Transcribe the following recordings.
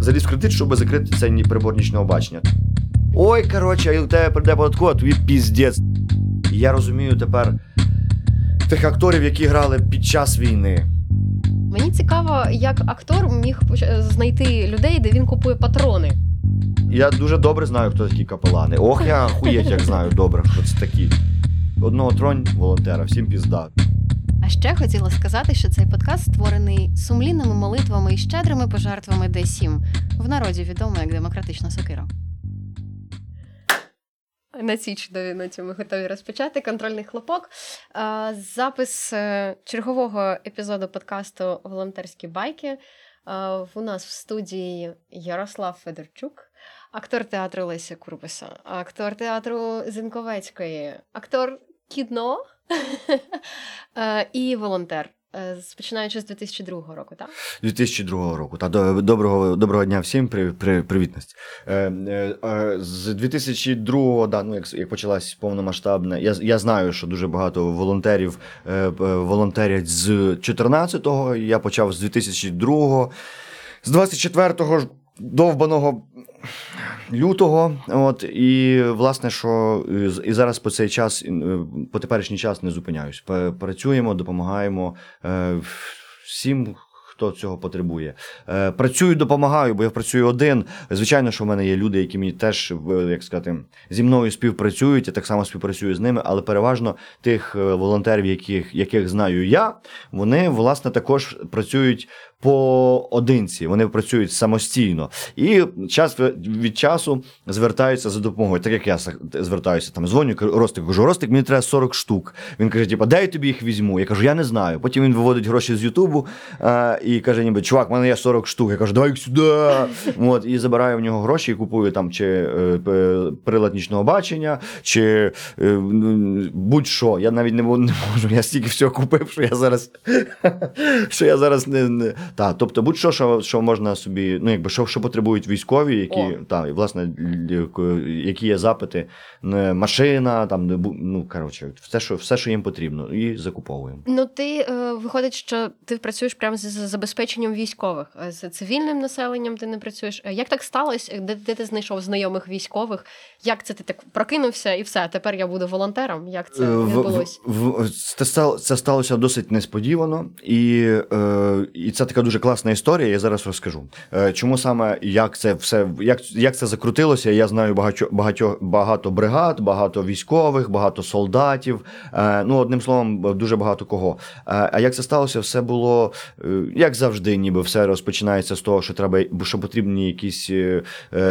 заліз в кредит, щоб закрити цей прибор нічного бачення. Ой, коротше, а у тебе прийде податкова, тобі піздець. І я розумію тепер тих акторів, які грали під час війни. Мені цікаво, як актор міг знайти людей, де він купує патрони. Я дуже добре знаю, хто такі капелани. Ох, я хуєть, як знаю добре, хто це такі. Одного тронь волонтера, всім пізда. Ще хотіла сказати, що цей подкаст створений сумлінними молитвами і щедрими пожертвами Д7, в народі відомо як демократична сокира. На цій чудовій ноті ми готові розпочати контрольний хлопок. Запис е, чергового епізоду подкасту Волонтерські байки. У нас в студії Ярослав Федорчук, актор театру Леся Курбиса, актор театру Зінковецької, актор кіно і волонтер. е, Починаючи з 2002 року, так? 2002 року. Та до- доброго, доброго дня всім, при, при, привітність. Е, е, е, з 2002, да, ну, як, як почалась повномасштабна, я, я знаю, що дуже багато волонтерів е, е, волонтерять з 14-го, я почав з 2002-го, з 24-го довбаного лютого. От, і власне, що е, і зараз по цей час, е, по теперішній час не зупиняюсь. Працюємо, допомагаємо е, всім. Хто цього потребує. Працюю, допомагаю, бо я працюю один. Звичайно, що в мене є люди, які мені теж, як сказати, зі мною співпрацюють, я так само співпрацюю з ними, але переважно тих волонтерів, яких, яких знаю я, вони, власне, також працюють поодинці, вони працюють самостійно. І час від часу звертаються за допомогою. Так як я звертаюся, там дзвоню, Ростик, кажу, Ростик, мені треба 40 штук. Він каже, типа, де я тобі їх візьму? Я кажу, я не знаю. Потім він виводить гроші з Ютубу а, і каже, ніби, чувак, в мене є 40 штук. Я кажу, давай їх сюди. От, і забираю в нього гроші і купую там чи е, прилад нічного бачення, чи е, будь-що. Я навіть не можу. Я стільки всього купив, що я зараз, що я зараз не. не... Та, тобто, будь-що, що, що можна собі, ну якби що, що потребують військові, які, та, і, власне, які є запити, машина, там, ну, коротше, все що, все, що їм потрібно, і закуповуємо. Ну, ти е, виходить, що ти працюєш прямо з, забезпеченням військових, Е, з цивільним населенням ти не працюєш. Е, Як так сталося? Де, де ти знайшов знайомих військових? Як це ти так прокинувся і все? Тепер я буду волонтером? Як це Е, відбулось? Це стало, це сталося досить несподівано, і, е, і це така дуже класна історія. Я зараз розкажу. Е, чому саме як це все як, як це закрутилося? Я знаю багато, багато, багато бригад, багато військових, багато солдатів. Е, ну, одним словом, дуже багато кого. Е, а як це сталося? Все було як завжди, ніби все розпочинається з того, що треба, що потрібні якісь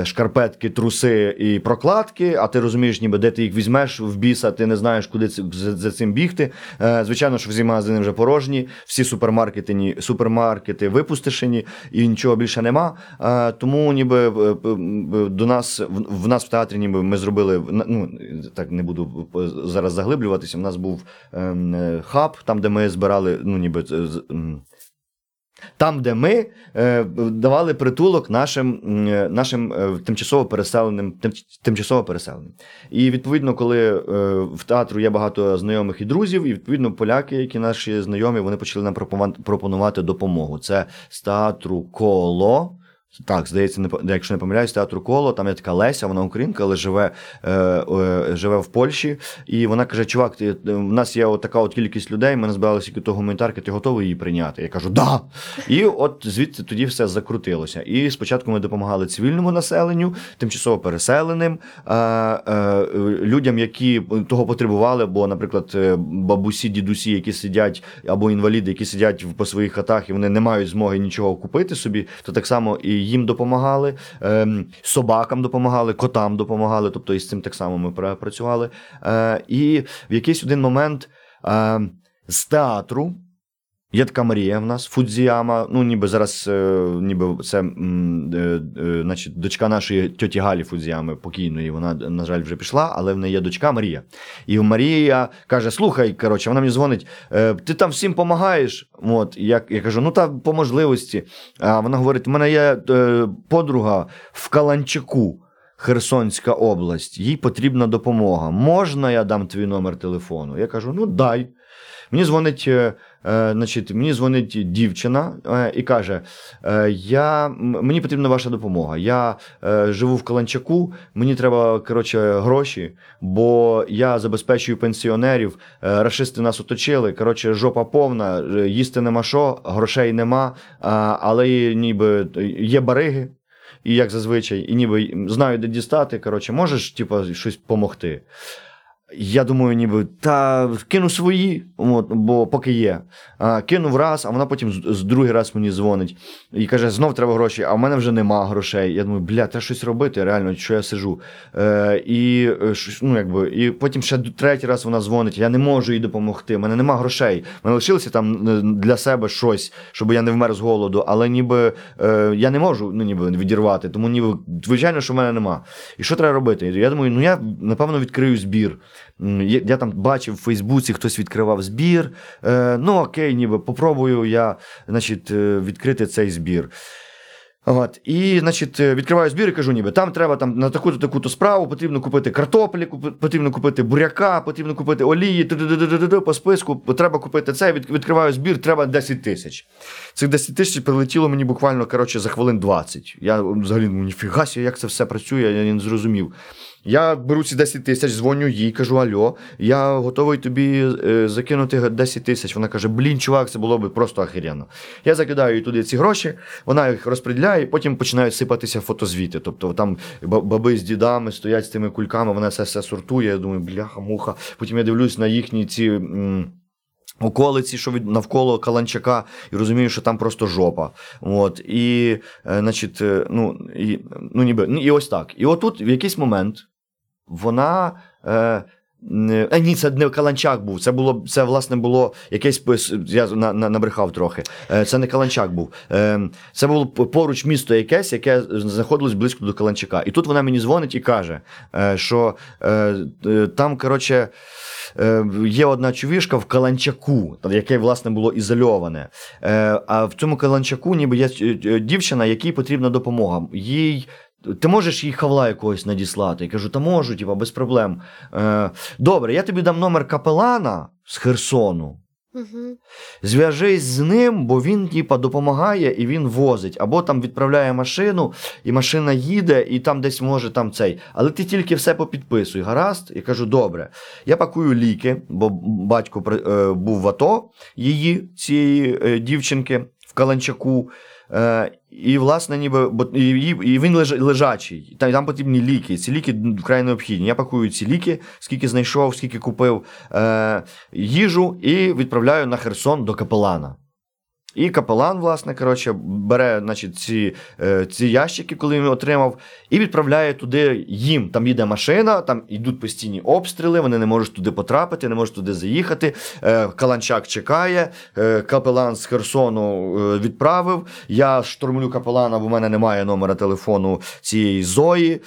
шкарпетки, труси і прокладки, а ти розумієш, ніби де ти їх візьмеш в біса, ти не знаєш, куди за, цим бігти. Звичайно, що всі магазини вже порожні, всі супермаркети, ні, супермаркети випустишені, і нічого більше нема. Тому ніби е, е, до нас в, в нас в театрі, ніби ми зробили ну так не буду зараз заглиблюватися. У нас був ем, е, хаб, там, де ми збирали, ну ніби. Там, де ми е, давали притулок нашим, е, нашим е, тимчасово переселеним, тим, тимчасово переселеним. І відповідно, коли е, в театру є багато знайомих і друзів, і відповідно поляки, які наші знайомі, вони почали нам пропонувати допомогу. Це з театру коло. Так, здається, не якщо не помиляюсь, театру коло, там є така Леся, вона українка, але живе, е, е, живе в Польщі. І вона каже: Чувак, ти, в нас є от така от кількість людей, ми назбирали стільки того гуманітарки, ти готовий її прийняти? Я кажу, да. І от звідти тоді все закрутилося. І спочатку ми допомагали цивільному населенню, тимчасово переселеним, е, е, людям, які того потребували, бо, наприклад, е, бабусі, дідусі, які сидять, або інваліди, які сидять по своїх хатах, і вони не мають змоги нічого купити собі, то так само і їм допомагали, ем, собакам допомагали, котам допомагали. Тобто і з цим так само ми працювали. Е, І в якийсь один момент е, з театру. Є така Марія в нас, Фудзіяма. Ну, ніби зараз, е, ніби це е, е, значить, дочка нашої тьоті Галі Фудзіями покійної. Вона, на жаль, вже пішла, але в неї є дочка Марія. І Марія каже: Слухай, коротше, вона мені дзвонить, ти там всім допомагаєш. От, я, я кажу, ну та по можливості. А вона говорить: у мене є подруга в Каланчаку. Херсонська область, їй потрібна допомога. Можна я дам твій номер телефону? Я кажу: ну дай. Мені дзвонить е, значить, мені дзвонить дівчина е, і каже: е, я, мені потрібна ваша допомога. Я живу в Каланчаку, мені треба коротше, гроші, бо я забезпечую пенсіонерів. Рашисти нас оточили. Коротше, жопа повна, їсти нема що, грошей нема, але ніби є бариги. І як зазвичай, і ніби знаю, де дістати. Коротше, можеш, типу, щось допомогти. Я думаю, ніби та кину свої, от, бо поки є. А, кинув раз, а вона потім з, з другий раз мені дзвонить і каже: знов треба гроші, а в мене вже нема грошей. Я думаю, бля, треба щось робити, реально, що я сижу. Е, і, е, ну, якби, і потім ще третій раз вона дзвонить, я не можу їй допомогти, в мене нема грошей. В мене лишилося там е, для себе щось, щоб я не вмер з голоду, але ніби е, я не можу ну, ніби, відірвати, тому ніби, звичайно, що в мене нема. І що треба робити? Я думаю, ну я напевно відкрию збір. Я, там бачив в Фейсбуці, хтось відкривав збір. Е, ну окей, ніби попробую я значить, е, відкрити цей збір. От, і, значить, е, відкриваю збір і кажу, ніби там треба там, на таку-то таку-то справу, потрібно купити картоплі, потрібно купити буряка, потрібно купити олії, по списку, треба купити це. Від, відкриваю збір, треба 10 тисяч. Цих 10 тисяч прилетіло мені буквально коротше, за хвилин 20. Я взагалі ну, ніфіга як це все працює, я не зрозумів. Я беру ці 10 тисяч, дзвоню їй, кажу: Альо, я готовий тобі е, закинути 10 тисяч. Вона каже: Блін, чувак, це було б просто охеренно. Я закидаю їй туди ці гроші, вона їх розподіляє, потім починають сипатися фотозвіти. Тобто там баби з дідами стоять з тими кульками, вона це все сортує. Я думаю, бляха-муха. Потім я дивлюсь на їхні ці. м, Околиці, що від навколо Каланчака, і розумію, що там просто жопа. От, і, е, значить, е, ну, і, ну, ніби, ну, і ось так. І отут, в якийсь момент, вона. Е, не- е, ні, це не Каланчак був. Це було це власне було якесь я на, на, набрехав трохи. Е, це не Каланчак був. Е, це було поруч місто якесь, яке знаходилось близько до Каланчака. І тут вона мені дзвонить і каже, що там, коротше. Є одна чувішка в Каланчаку, яке власне було ізольоване. А в цьому Каланчаку ніби є дівчина, якій потрібна допомога. Їй. Ти можеш їй хавла якогось надіслати? Я кажу, та можу, типа, без проблем. Е, добре, я тобі дам номер капелана з Херсону. Угу. Зв'яжись з ним, бо він типа допомагає і він возить. Або там відправляє машину, і машина їде, і там десь може там цей. Але ти тільки все попідписуй. Гаразд? Я кажу, добре. Я пакую ліки, бо батько е, був в АТО її, цієї е, дівчинки в Каланчаку. Е, і, власне, ніби бо і, і, він леж, лежачий. Там, там потрібні ліки. Ці ліки вкрай необхідні. Я пакую ці ліки, скільки знайшов, скільки купив е, їжу і відправляю на Херсон до капелана. І капелан, власне, коротше, бере значить, ці, е, ці ящики, коли він отримав, і відправляє туди їм. Там їде машина, там йдуть постійні обстріли, вони не можуть туди потрапити, не можуть туди заїхати. Е, Каланчак чекає, е, капелан з Херсону відправив. Я штурмлю капелана, бо в мене немає номера телефону цієї Зої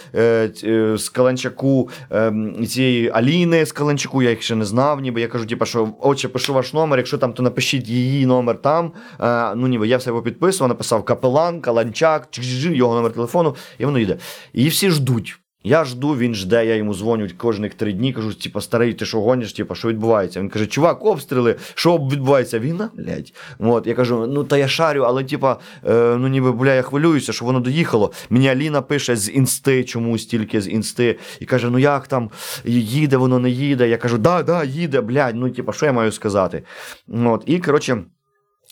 з Каланчаку, е, цієї Аліни з Каланчаку, я їх ще не знав. Ніби я кажу, типу, що отче, пишу ваш номер, якщо там, то напишіть її номер там. Е, ну, ніби я все попідписував, написав капелан, Каланчак, його номер телефону, і воно йде. І всі ждуть. Я жду, він жде, я йому дзвоню кожних три дні, кажу, типа, старий, ти що гониш, типа, що відбувається? Він каже, чувак, обстріли, що відбувається? Війна, блядь. От, я кажу, ну та я шарю, але типа, е, ну ніби, бля, я хвилююся, що воно доїхало. Мені Аліна пише з інсти, чомусь тільки з інсти, і каже, ну як там, їде, воно не їде. Я кажу, да, да, їде, блядь, ну типа, що я маю сказати? От, і, коротше.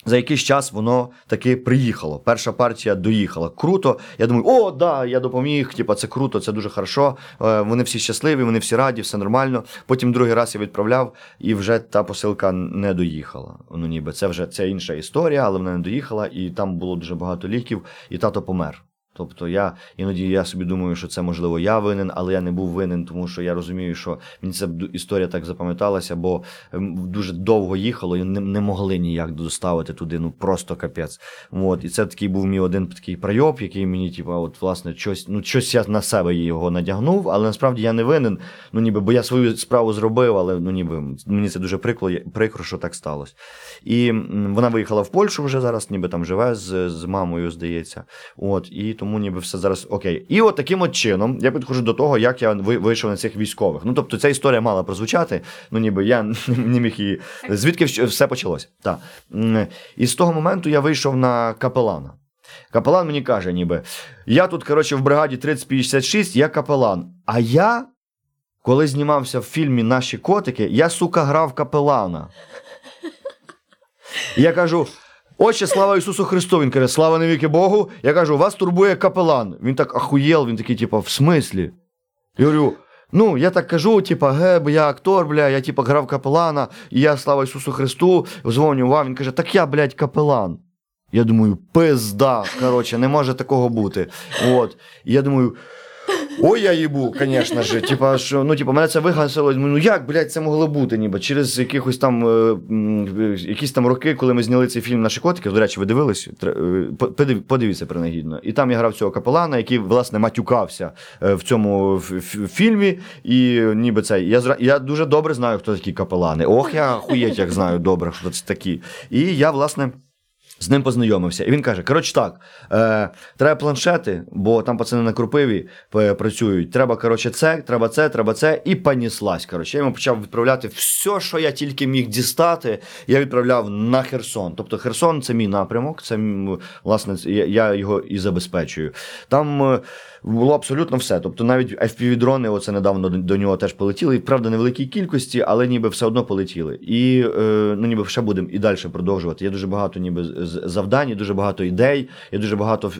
За якийсь час воно таки приїхало. Перша партія доїхала. Круто. Я думаю, о, да, я допоміг. Типа, це круто, це дуже хорошо. Е, Вони всі щасливі, вони всі раді, все нормально. Потім другий раз я відправляв, і вже та посилка не доїхала. Ну, ніби це вже це інша історія, але вона не доїхала, і там було дуже багато ліків, і тато помер. Тобто я іноді я собі думаю, що це можливо я винен, але я не був винен, тому що я розумію, що мені ця історія так запам'яталася, бо ем, дуже довго їхало і не, не могли ніяк доставити туди. Ну просто капець. От, і це такий був мій один такий прийоп, який мені, типу, от власне, щось, ну щось я на себе його надягнув, але насправді я не винен. Ну ніби, бо я свою справу зробив, але ну ніби мені це дуже прикро, прикро, що так сталося. І вона виїхала в Польщу вже зараз, ніби там живе з, з мамою, здається. От, і тому ніби все зараз окей. І от таким от чином я підходжу до того, як я вийшов на цих військових. Ну тобто ця історія мала прозвучати. Ну ніби я не міг її. Звідки все почалось? Так. І з того моменту я вийшов на капелана. Капелан мені каже, ніби, я тут, коротше, в бригаді 3056, я капелан. А я, коли знімався в фільмі Наші котики, я, сука, грав капелана. І я кажу: Отче, слава Ісусу Христу! Він каже, слава навіки Богу. Я кажу, вас турбує капелан. Він так ахуєл, він такий, типу, в смислі? Я говорю. Ну, я так кажу, типа, ге, бо я актор, бля, я типа грав капелана, і я слава Ісусу Христу, дзвоню вам. Він каже, так я, блядь, капелан. Я думаю, пизда. Коротше, не може такого бути. От. І я думаю. Ой, я їбу, звісно ж. Типа, що, ну, типа, мене це вигасило. Ну як, блядь, це могло бути? Ніби через якихось там е, якісь там роки, коли ми зняли цей фільм Наші котики. До речі, ви дивились? Е, по- подив- Подивіться принагідно. І там я грав цього капелана, який, власне, матюкався е, в цьому фільмі. І ніби це. Я, я дуже добре знаю, хто такі капелани. Ох, я хуєть, як знаю добре, хто це такі. І я, власне. З ним познайомився. І він каже: коротше так, е, треба планшети, бо там пацани на крупиві е, працюють. Треба, коротше, це, треба це, треба це. І поніслась. Коротше, я йому почав відправляти все, що я тільки міг дістати. Я відправляв на Херсон. Тобто Херсон це мій напрямок, це власне я, його і забезпечую. Там е, було абсолютно все. Тобто навіть FPV-дрони, оце недавно до, нього теж полетіли. Правда, в невеликій кількості, але ніби все одно полетіли. І е, ну, ніби ще будемо і далі продовжувати. Є дуже багато ніби завдань, є дуже багато ідей, є дуже багато.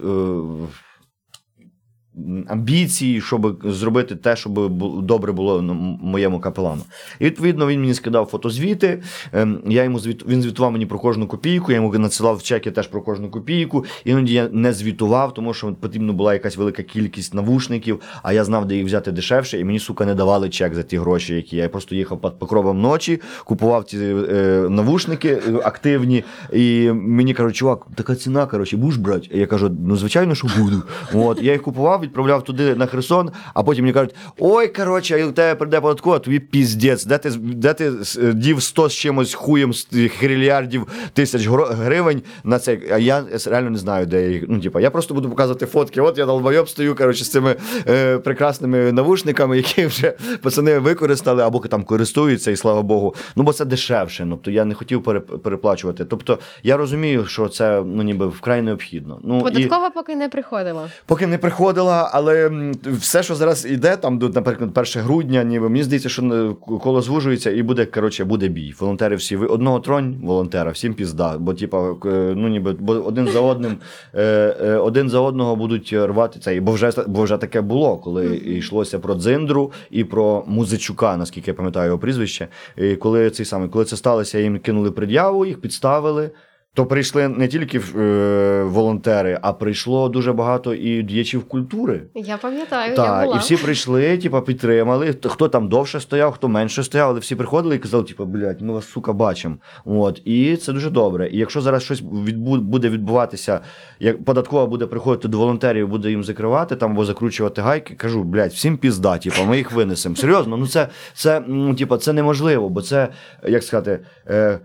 Амбіції, щоб зробити те, щоб добре було ну, моєму капелану. І відповідно він мені скидав фотозвіти. ем, Я йому звіт... Він звітував мені про кожну копійку, я йому надсилав чеки теж про кожну копійку. Іноді я не звітував, тому що потрібна була якась велика кількість навушників, а я знав, де їх взяти дешевше, і мені, сука, не давали чек за ті гроші, які я просто їхав під покровом ночі, купував ті е, навушники е, активні, і мені кажуть, чувак, така ціна, коротше, будеш брати? Я кажу, ну звичайно, що буду. От я їх купував, відправляв туди на Херсон, а потім мені кажуть: ой, коротше, у тебе прийде податкова, тобі піздець, де ти, де ти е, дів 100 з чимось хуєм з тих трильярдів тисяч гривень на це. А я реально не знаю, де я їх. Ну, типа, я просто буду показувати фотки. От я долбойоб стою, коротше, з цими е, прекрасними навушниками, які вже пацани використали або там користуються, і слава Богу. Ну, бо це дешевше. Ну, тобто я не хотів переплачувати. Тобто я розумію, що це ну, ніби вкрай необхідно. Ну, і... Податкова поки не приходила. Поки не приходила, але все, що зараз іде, там, до, наприклад, 1 грудня, ніби мені здається, що е, коло звужується і буде, коротше, буде бій. Волонтери всі ви одного тронь волонтера, всім пізда. Бо, типа, е, ну ніби бо один за одним, е, один за одного будуть рвати це. Бо вже бо вже таке було, коли йшлося про Дзиндру і про Музичука, наскільки я пам'ятаю його прізвище. І коли цей самий, коли це сталося, їм кинули пред'яву, їх підставили. То прийшли не тільки е, волонтери, а прийшло дуже багато і діячів культури. Я пам'ятаю, я Так, була. і всі прийшли, типа, підтримали. Хто- Хто там довше стояв, хто менше стояв, але всі приходили і казали, типа, блядь, ми вас сука бачимо. От і це дуже добре. І якщо зараз щось відбу- буде відбуватися, як податкова буде приходити до волонтерів, буде їм закривати там або закручувати гайки, кажу, блядь, всім пізда, типа, ми їх винесемо. Серйозно, ну це, це, ну, типа, це неможливо, бо це, як сказати. Е,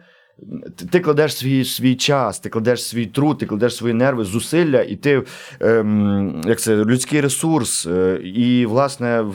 ти- кладеш свій, свій час, ти кладеш свій труд, ти кладеш свої нерви, зусилля, і ти ем, як це людський ресурс, е, і власне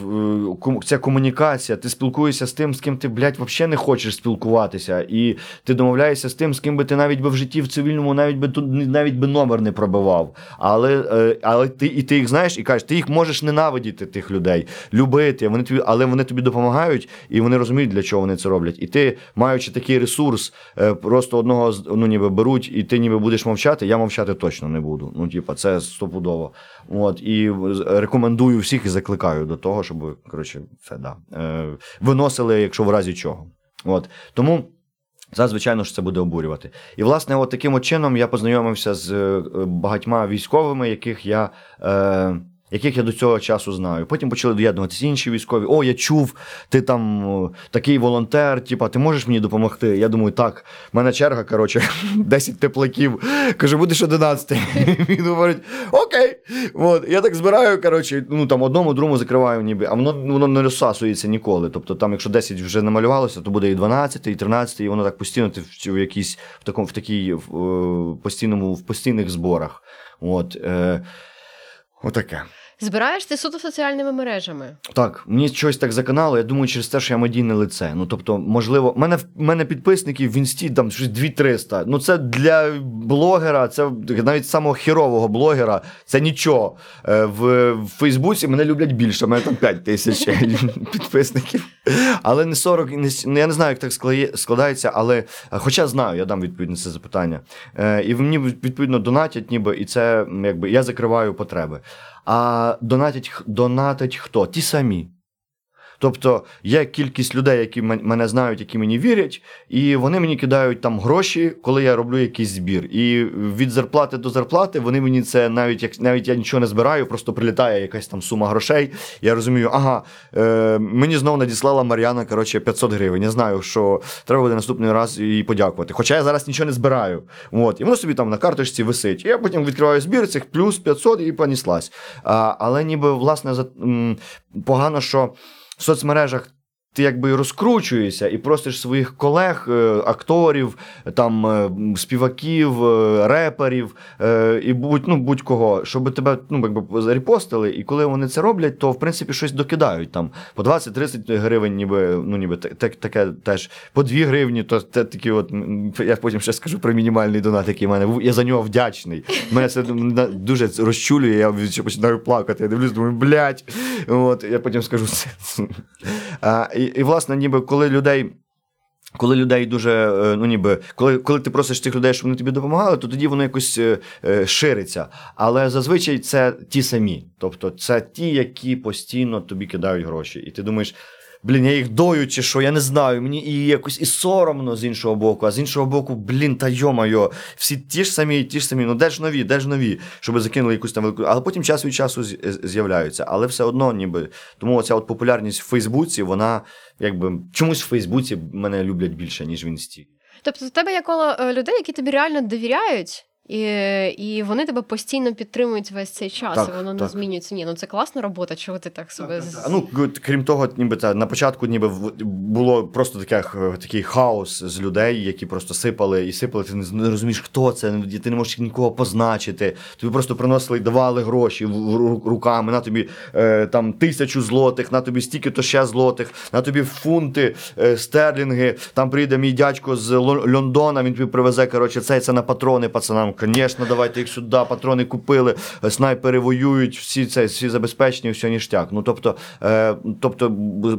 ця комунікація. Ти спілкуєшся з тим, з ким ти, блядь, взагалі не хочеш спілкуватися, і ти домовляєшся з тим, з ким би ти навіть би в житті в цивільному навіть би тут навіть би номер не пробивав. Але, е, але ти і ти їх знаєш і кажеш, ти їх можеш ненавидіти, тих людей, любити. Вони тобі, але вони тобі допомагають, і вони розуміють, для чого вони це роблять. І ти, маючи такий ресурс, е, просто одного ну, ніби беруть, і ти ніби будеш мовчати. Я мовчати точно не буду. Ну, типа, це стопудово. От і рекомендую всіх і закликаю до того, щоб коротше, це да. Е, виносили, якщо в разі чого. От тому. Зараз, звичайно це буде обурювати. І, власне, от таким от чином я познайомився з е, багатьма військовими, яких я. Е, яких я до цього часу знаю. Потім почали доєднуватися інші військові. О, я чув, ти там такий волонтер, типа, ти можеш мені допомогти? Я думаю, так, в мене черга, коротше, 10 теплаків. Кажу, будеш 11. Він говорить, окей. От, я так збираю, коротше, ну там одному, другому закриваю, ніби, а воно, воно не розсасується ніколи. Тобто, там, якщо 10 вже намалювалося, то буде і 12, і 13, і воно так постійно ти в, в якійсь в такому в такій в, постійному в постійних зборах. От, е, Отаке. Збираєш ти суто соціальними мережами. Так, мені щось так заканало, я думаю, через те, що я медійне лице. Ну тобто, можливо, мене мене підписників в інсті там щось 2-300. Ну це для блогера, це навіть самого хірового блогера, це нічого. Е, В, в Фейсбуці мене люблять більше, мене там 5 тисяч підписників. Але не 40, не, с- я не знаю, як так складається, але е, хоча знаю, я дам відповідь на це запитання. Е, І мені відповідно донатять, ніби, і це якби я закриваю потреби. А донатять, донатить хто? Ті самі. Тобто є кількість людей, які мене знають, які мені вірять, і вони мені кидають там гроші, коли я роблю якийсь збір. І від зарплати до зарплати вони мені це навіть як навіть я нічого не збираю, просто прилітає якась там сума грошей. Я розумію, ага, е, мені знову надіслала Мар'яна коротше, 500 гривень. Я знаю, що треба буде наступний раз їй подякувати. Хоча я зараз нічого не збираю. От, і воно собі там на карточці висить. Я потім відкриваю збір цих плюс 500 і поніслась. А, але ніби власне погано, що соцмережах. Ти якби розкручуєшся і просиш своїх колег, е, акторів, там е, співаків, е, реперів і будь, ну, будь-кого, щоб тебе ну, якби зарепостили. І коли вони це роблять, то в принципі щось докидають там по 20-30 гривень, ніби ну ніби та- та- таке теж по 2 гривні, то це такі, от я потім ще скажу про мінімальний донат, який в мене був. Я за нього вдячний. Мене це дуже розчулює, я починаю плакати. Я дивлюсь, думаю, блядь. От я потім скажу це. І, і, власне, ніби коли людей. Коли людей дуже, е, ну ніби, коли, коли ти просиш тих людей, щоб вони тобі допомагали, то тоді воно якось е, е, шириться. Але зазвичай це ті самі. Тобто це ті, які постійно тобі кидають гроші. І ти думаєш, блін, я їх дою чи що, я не знаю. Мені і якось і соромно з іншого боку, а з іншого боку, блін, та йо-майо, всі ті ж самі, ті ж самі, ну де ж нові, де ж нові, щоб закинули якусь там велику. Але потім час від часу з'являються. Але все одно, ніби. Тому оця от популярність в Фейсбуці, вона якби чомусь в Фейсбуці мене люблять більше, ніж в інсті. Тобто, в тебе є коло е, людей, які тобі реально довіряють. І, і вони тебе постійно підтримують весь цей час, Так, і воно не змінюється. Ні, ну це класна робота. Чого ти так себе А, Ну, крім того, ніби та на початку ніби в- було просто таке, такий хаос з людей, які просто сипали і сипали. Ти не розумієш, хто це, ти не можеш нікого позначити. Тобі просто приносили і давали гроші руками. На тобі е, там тисячу злотих, на тобі стільки то ще злотих, на тобі фунти, е, стерлінги. Там прийде мій дядько з Лон- Лондона, він тобі привезе. Коротше, це, це на патрони пацанам. Звісно, давайте їх сюди. Патрони купили, снайпери воюють, всі це всі забезпечені, все ніштяк. Ну тобто, е, тобто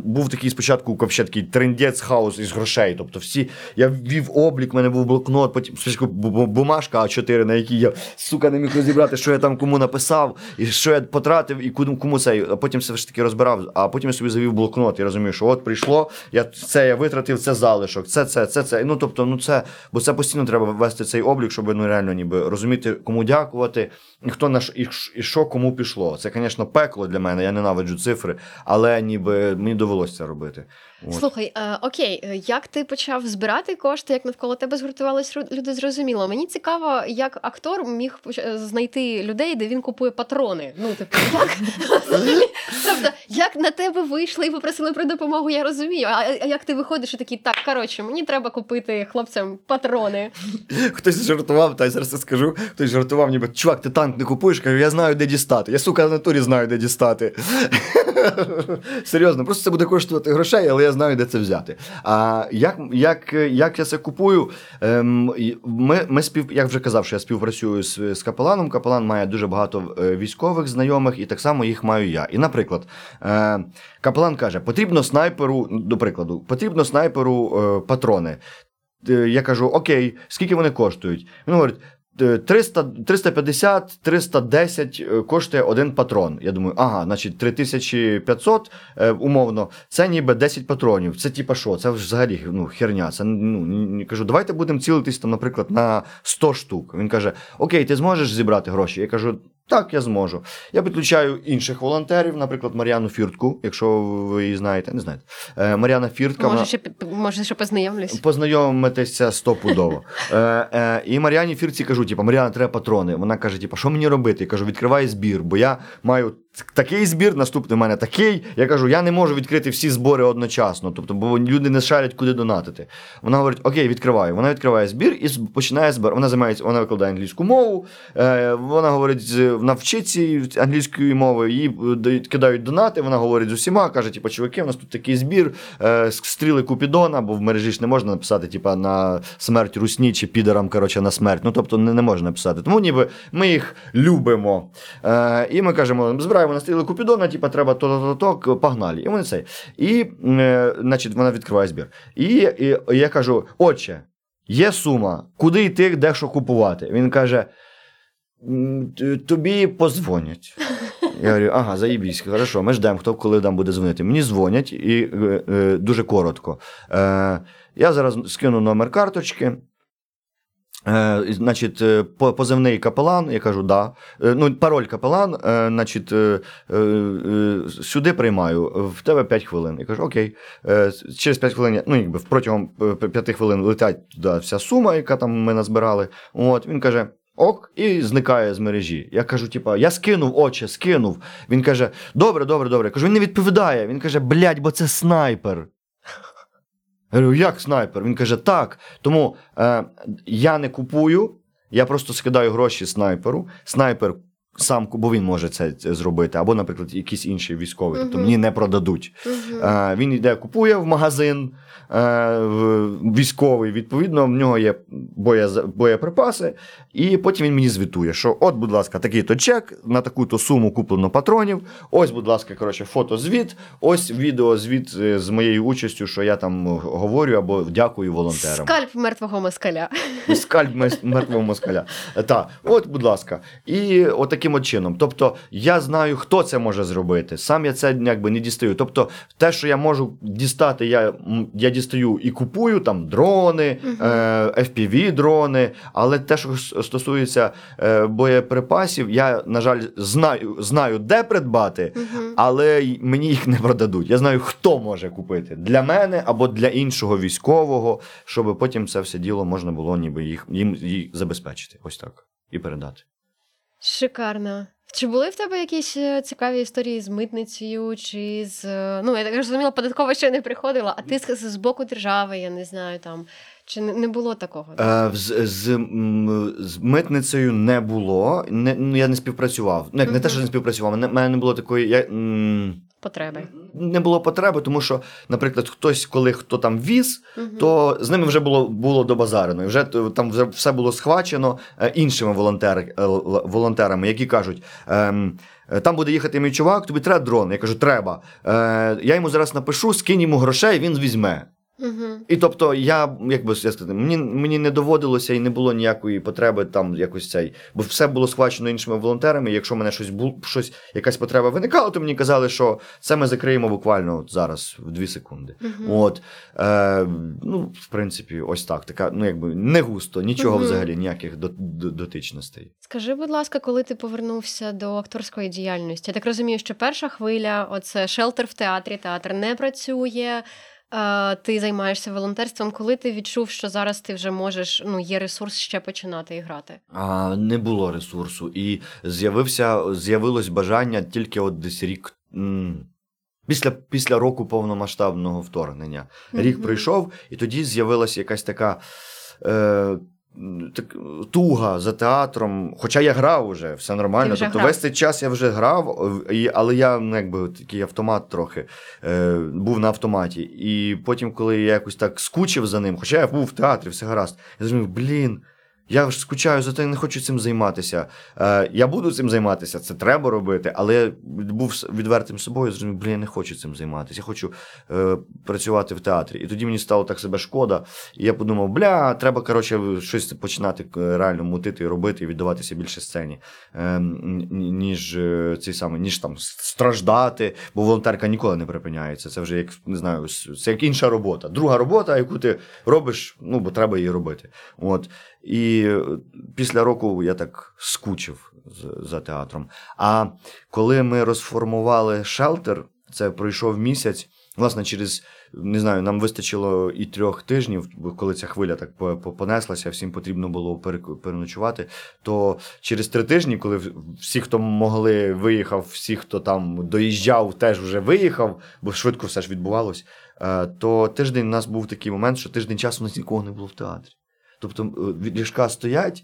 був такий спочатку вообще такий трендець хаос із грошей. Тобто, всі я ввів облік, в мене був блокнот, потім спочатку бу- бу- бумажка А4, на якій я сука не міг розібрати, що я там кому написав, і що я потратив, і кому, кому це. А потім все ж таки розбирав. А потім я собі завів блокнот. Я розумію, що от прийшло, я це я витратив, це залишок, це, це, це, це. Ну тобто, ну це, бо це постійно треба вести цей облік, щоб ну реально ніби розуміти, кому дякувати, і хто наш і, і що кому пішло. Це, звісно, пекло для мене. Я ненавиджу цифри, але ніби мені довелося це робити. От. Слухай, е, окей, е, як ти почав збирати кошти, як навколо тебе згуртувались люди, зрозуміло. Мені цікаво, як актор міг е, знайти людей, де він купує патрони. Ну, типу, як тобто, як на тебе вийшли і попросили про допомогу, я розумію. А, а як ти виходиш і такий, так, коротше, мені треба купити хлопцям патрони. Хтось жартував, та я зараз скажу. Хтось жартував, ніби чувак, ти танк не купуєш, кажу, я знаю, де дістати. Я сука на натурі знаю, де дістати. Серйозно, просто це буде коштувати грошей, але я знаю, де це взяти. А як, як, як я це купую? Ем, ми, ми спів, як вже казав, що я співпрацюю з, з капеланом. Капелан має дуже багато е, військових знайомих, і так само їх маю я. І, наприклад, е, капелан каже: потрібно снайперу, до прикладу, потрібно снайперу е, патрони. Я кажу, окей, скільки вони коштують? Він говорить. «Е, 300, 350, 310 е, коштує один патрон. Я думаю, ага, значить 3500 е, умовно, це ніби 10 патронів. Це типа що? Це взагалі ну, херня. Це ну кажу, давайте будемо цілитись там, наприклад, на 100 штук. Він каже: Окей, ти зможеш зібрати гроші? Я кажу. Так, я зможу. Я підключаю інших волонтерів, наприклад, Мар'яну Фіртку, якщо ви її знаєте, не знаєте. Е, Мар'яна Фіртка. Може, вона- ще може, ще познайомлюсь. Познайомитися стопудово. Е, е, і Мар'яні Фірці кажу: типу, Мар'яна, треба патрони. Вона каже: типу, що мені робити? Я кажу, відкривай збір, бо я маю такий збір, наступний в мене такий. Я кажу, я не можу відкрити всі збори одночасно. Тобто, бо люди не шарять, куди донатити. Вона говорить: Окей, відкриваю. Вона відкриває збір і починає збир. Вона займається, вона викладає англійську мову. Е, вона говорить, цієї англійської мови, їй е, дають- кидають донати. Вона говорить з усіма, каже: типу, чуваки, у нас тут такий збір, е, стріли Купідона, бо в мережі ж не можна написати, типу, на смерть русні чи підерам, коротше, на смерть. Ну тобто не, не можна написати. Тому ніби ми їх любимо. Е, і ми кажемо, збираємо на стріли Купідона, типу, треба то-то-то, погнали. І вони це. І, е, значить, вона відкриває збір. І, і я кажу: отче, є сума, куди йти, де що купувати. Він каже: тобі позвонять. Я говорю, ага, заїбісь, хорошо, ми ждемо, хто коли нам буде дзвонити. Мені дзвонять і е, е, дуже коротко. Е, я зараз скину номер карточки. Е, значить, е, позивний капелан, я кажу, да. Е, ну, пароль капелан, значить, сюди приймаю, в тебе 5 хвилин. Я кажу, окей. Через 5 хвилин, ну, якби протягом 5 хвилин летять туди вся сума, яка там ми назбирали. От, він каже. Ок, і зникає з мережі. Я кажу, типа, я скинув, очі, скинув. Він каже: добре, добре, добре. Я кажу, він не відповідає. Він каже, блядь, бо це снайпер. Я говорю, як снайпер? Він каже, так. Тому е, я не купую, я просто скидаю гроші снайперу. Снайпер сам, бо він може це зробити, або, наприклад, якийсь інший військовий, тобто мені не продадуть. Мгм. Е, він йде, купує в магазин е, військовий, відповідно, в нього є боєприпаси, і потім він мені звітує, що от, будь ласка, такий-то чек, на таку-то суму куплено патронів. Ось, будь ласка, коротше, фотозвіт, ось відеозвіт е, з моєю участю, що я там говорю або дякую волонтерам. Скальп мертвого москаля. Скальп мертвого москаля. Так, от, будь ласка. І от таким от чином. Тобто, я знаю, хто це може зробити. Сам я це якби не дістаю. Тобто, те, що я можу дістати, я, я дістаю і купую там дрони, Мгм. Е, FPV-дрони, але те, що стосується е, боєприпасів, я, на жаль, знаю, знаю, де придбати. Але мені їх не продадуть. Я знаю, хто може купити для мене або для іншого військового, щоб потім це все діло можна було ніби їх їм, їх забезпечити. Ось так. І передати. Шикарно. Чи були в тебе якісь е, цікаві історії з митницею, чи з. е, Ну, я так розуміла, податкова ще не приходила, а ти з боку держави, я не знаю там. Чи не, не було такого? Е, з, з, з митницею не було. Не, ну, я не співпрацював. Ну, як не те, що не співпрацював, мене, мене не було такої. Я, м, Потреби. не було потреби, тому що, наприклад, хтось, коли хто там віз, Мгм. то з ними вже було, було добазарено. І вже там вже все було схвачено е, іншими волонтер, е, волонтерами, які кажуть. Ем, е, там буде їхати мій чувак, тобі треба дрон. Я кажу, треба. Е, я йому зараз напишу, скинь йому грошей, він візьме. Угу. І тобто, я, як би я сказати, мені, мені не доводилося і не було ніякої потреби там якось цей, бо все було схвачено іншими волонтерами. І якщо мене щось було, щось, якась потреба виникала, то мені казали, що це ми закриємо буквально от зараз в дві секунди. Угу. От, е, ну, в принципі, ось так. Така, ну, якби не густо, нічого Мгм. взагалі, ніяких до, до, дотичностей. Скажи, будь ласка, коли ти повернувся до акторської діяльності? Я так розумію, що перша хвиля оце шелтер в театрі, театр не працює. Ти займаєшся волонтерством. Коли ти відчув, що зараз ти вже можеш, ну є ресурс ще починати і грати? А, не було ресурсу. І з'явився, з'явилось бажання тільки от десь рік. Після, після року повномасштабного вторгнення. Рік Мгм. пройшов, і тоді з'явилася якась така. Е, так, туга за театром. Хоча я грав уже, все нормально. Вже тобто грав. весь цей час я вже грав, але я ну, якби такий автомат трохи е, був на автоматі. І потім, коли я якось так скучив за ним, хоча я був в театрі, все гаразд, я зрозумів, блін. Я ж скучаю за те, не хочу цим займатися. Е, я буду цим займатися, це треба робити, але я був відвертим собою, зрозумів, блін, я не хочу цим займатися. Я хочу е, працювати в театрі. І тоді мені стало так себе шкода. І я подумав, бля, треба коротше щось починати е, реально мутити робити, і віддаватися більше сцені, е, ніж е, цей самий, ніж там страждати, бо волонтерка ніколи не припиняється. Це вже як не знаю, це як інша робота. Друга робота, яку ти робиш, ну бо треба її робити. От. І е, після року я так скучив за театром. А коли ми розформували шелтер, це пройшов місяць. Власне, через не знаю, нам вистачило і трьох тижнів, коли ця хвиля так по- по- понеслася, всім потрібно було переночувати. То через три тижні, коли всі, хто могли, виїхав, всі, хто там доїжджав, теж вже виїхав, бо швидко все ж відбувалось. е, То тиждень у нас був такий момент, що тиждень часу у нас нікого не було в театрі. Тобто е, від ліжка стоять.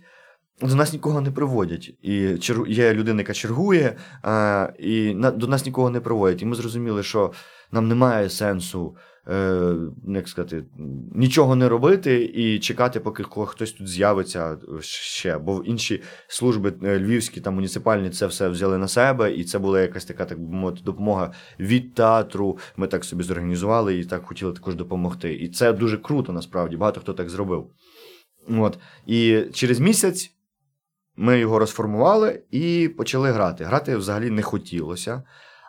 До нас нікого не приводять. І є людина, яка чергує, а, і на, до нас нікого не приводять. І ми зрозуміли, що нам немає сенсу, е, як сказати, нічого не робити і чекати, поки хтось тут з'явиться е, ще. Бо інші служби е, львівські та муніципальні це все взяли на себе, і це була якась така, так би мовити, допомога від театру. Ми так собі зорганізували і так хотіли також допомогти. І це дуже круто, насправді. Багато хто так зробив. От. І через місяць ми його розформували і почали грати. Грати взагалі не хотілося.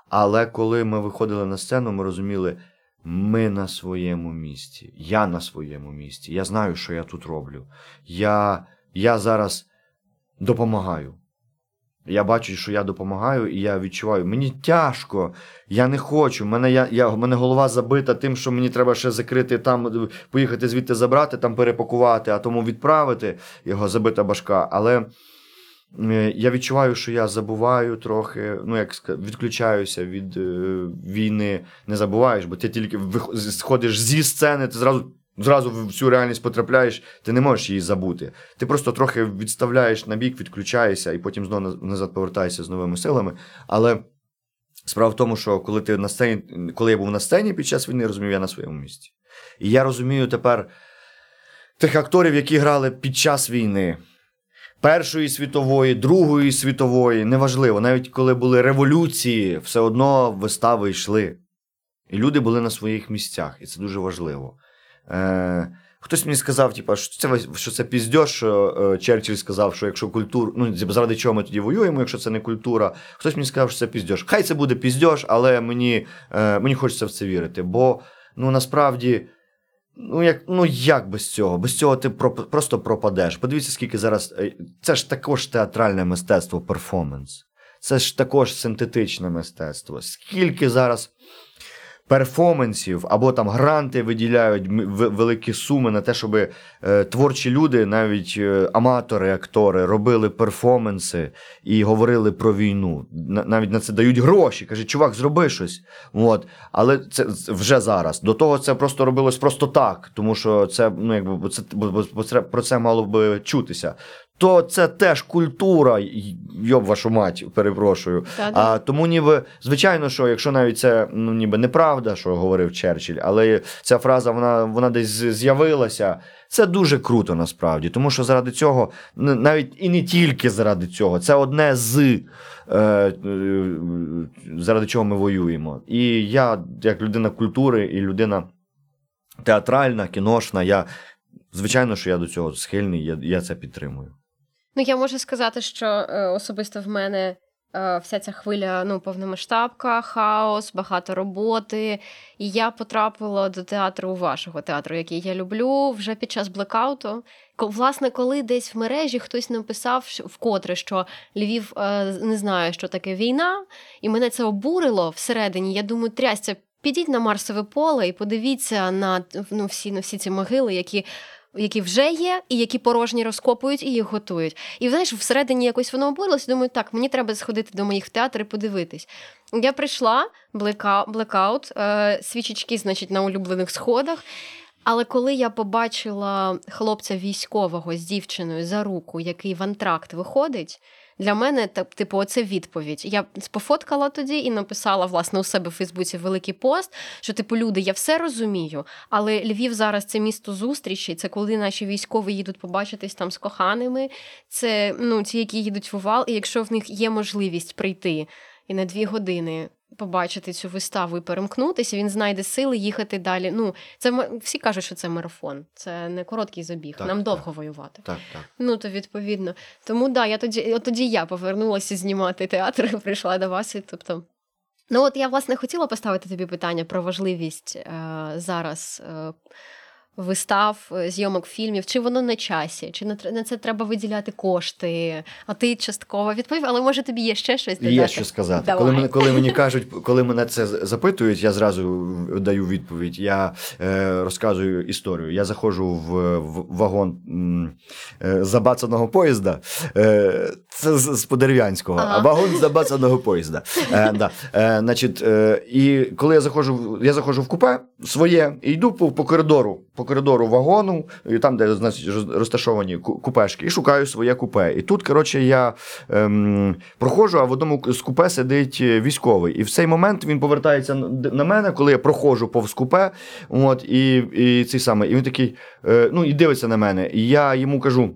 Але коли ми виходили на сцену, ми розуміли, ми на своєму місці. Я на своєму місці. Я знаю, що я тут роблю. Я, я зараз допомагаю. Я бачу, що я допомагаю, і я відчуваю, мені тяжко, я не хочу. Мене, я, я, мене голова забита тим, що мені треба ще закрити там, поїхати звідти забрати, там перепакувати, а тому відправити його забита башка. Але е, я відчуваю, що я забуваю трохи, ну як відключаюся від е, війни, не забуваєш, бо ти тільки сходиш зі сцени, ти зразу. Зразу в цю реальність потрапляєш, ти не можеш її забути. Ти просто трохи відставляєш на бік, відключаєшся і потім знову назад повертаєшся з новими силами. Але справа в тому, що коли ти на сцені, коли я був на сцені під час війни, розумів, я на своєму місці. І я розумію тепер тих акторів, які грали під час війни. Першої світової, Другої світової, неважливо, навіть коли були революції, все одно вистави йшли. І люди були на своїх місцях, і це дуже важливо. Е, хтось мені сказав, типа, що це, що це піздьош, що е, Черчилль сказав, що якщо культура, ну заради чого ми тоді воюємо, якщо це не культура. Хтось мені сказав, що це піздьош. Хай це буде піздьош, але мені, е, мені хочеться в це вірити. Бо ну насправді. Ну як, ну як без цього? Без цього ти про, просто пропадеш. Подивіться, скільки зараз. е, Це ж також театральне мистецтво, перформанс. Це ж також синтетичне мистецтво. Скільки зараз перформансів або там гранти виділяють великі суми на те, щоб е, творчі люди, навіть е, аматори, актори, робили перформанси і говорили про війну. На- навіть на це дають гроші. Каже, чувак, зроби щось. От. Але це вже зараз. До того це просто робилось просто так, тому що це, ну, якби, це, про це мало би чутися. То це теж культура, йоб вашу мать, перепрошую. Та-да. А тому, ніби, звичайно, що якщо навіть це ну, ніби неправда, що говорив Черчилль, але ця фраза вона, вона десь з'явилася. Це дуже круто насправді, тому що заради цього, навіть і не тільки заради цього, це одне з е, е, заради чого ми воюємо. І я, як людина культури і людина театральна, кіношна, я звичайно, що я до цього схильний, я, я це підтримую. Ну, я можу сказати, що е, особисто в мене е, вся ця хвиля ну, повномасштабка, хаос, багато роботи. І я потрапила до театру вашого театру, який я люблю, вже під час блекауту. Власне, коли десь в мережі хтось написав вкотре, що Львів е, не знає, що таке війна, і мене це обурило всередині. Я думаю, трясця, підіть на Марсове поле і подивіться на ну, всі, на всі ці могили, які які вже є, і які порожні розкопують і їх готують. І знаєш, всередині якось воно обурилося. Думаю, так, мені треба сходити до моїх в театр і подивитись. Я прийшла, блека, блекаут, е, свічечки, значить, на улюблених сходах. Але коли я побачила хлопця військового з дівчиною за руку, який в антракт виходить, для мене так, типу, оце відповідь. Я пофоткала тоді і написала власне у себе в Фейсбуці великий пост, що типу люди, я все розумію, але Львів зараз це місто зустрічі. Це коли наші військові їдуть побачитись там з коханими. Це ну ті, які їдуть в Увал, і якщо в них є можливість прийти і на дві години. Побачити цю виставу і перемкнутися, він знайде сили їхати далі. Ну, це всі кажуть, що це марафон, це не короткий забіг. Так, Нам так. довго воювати. Так, так. Ну то відповідно. Тому да, я тоді, от тоді я повернулася знімати театр, і прийшла до вас. І, тобто, ну от я власне хотіла поставити тобі питання про важливість е, зараз. Е, вистав, е, зйомок фільмів, чи воно на часі, чи на це треба виділяти кошти? А ти частково відповів, але може тобі є ще щось додати? Є що сказати. Давай. Коли мене, коли мені кажуть, коли мене це запитують, я зразу даю відповідь. Я е, розказую історію. Я заходжу в, в вагон е, забацаного поїзда. Е, це з, з Подерев'янського, Ага. а вагон забацаного поїзда. Е, да. е, значить, е, і коли я заходжу, я заходжу в купе своє і йду по, по коридору, по коридору вагону, там, де значить, розташовані купешки, і шукаю своє купе. І тут, коротше, я ем, проходжу, а в одному з купе сидить е, військовий. І в цей момент він повертається на мене, коли я проходжу повз купе. От, і, і цей самий, і він такий, е, ну і дивиться на мене. І я йому кажу.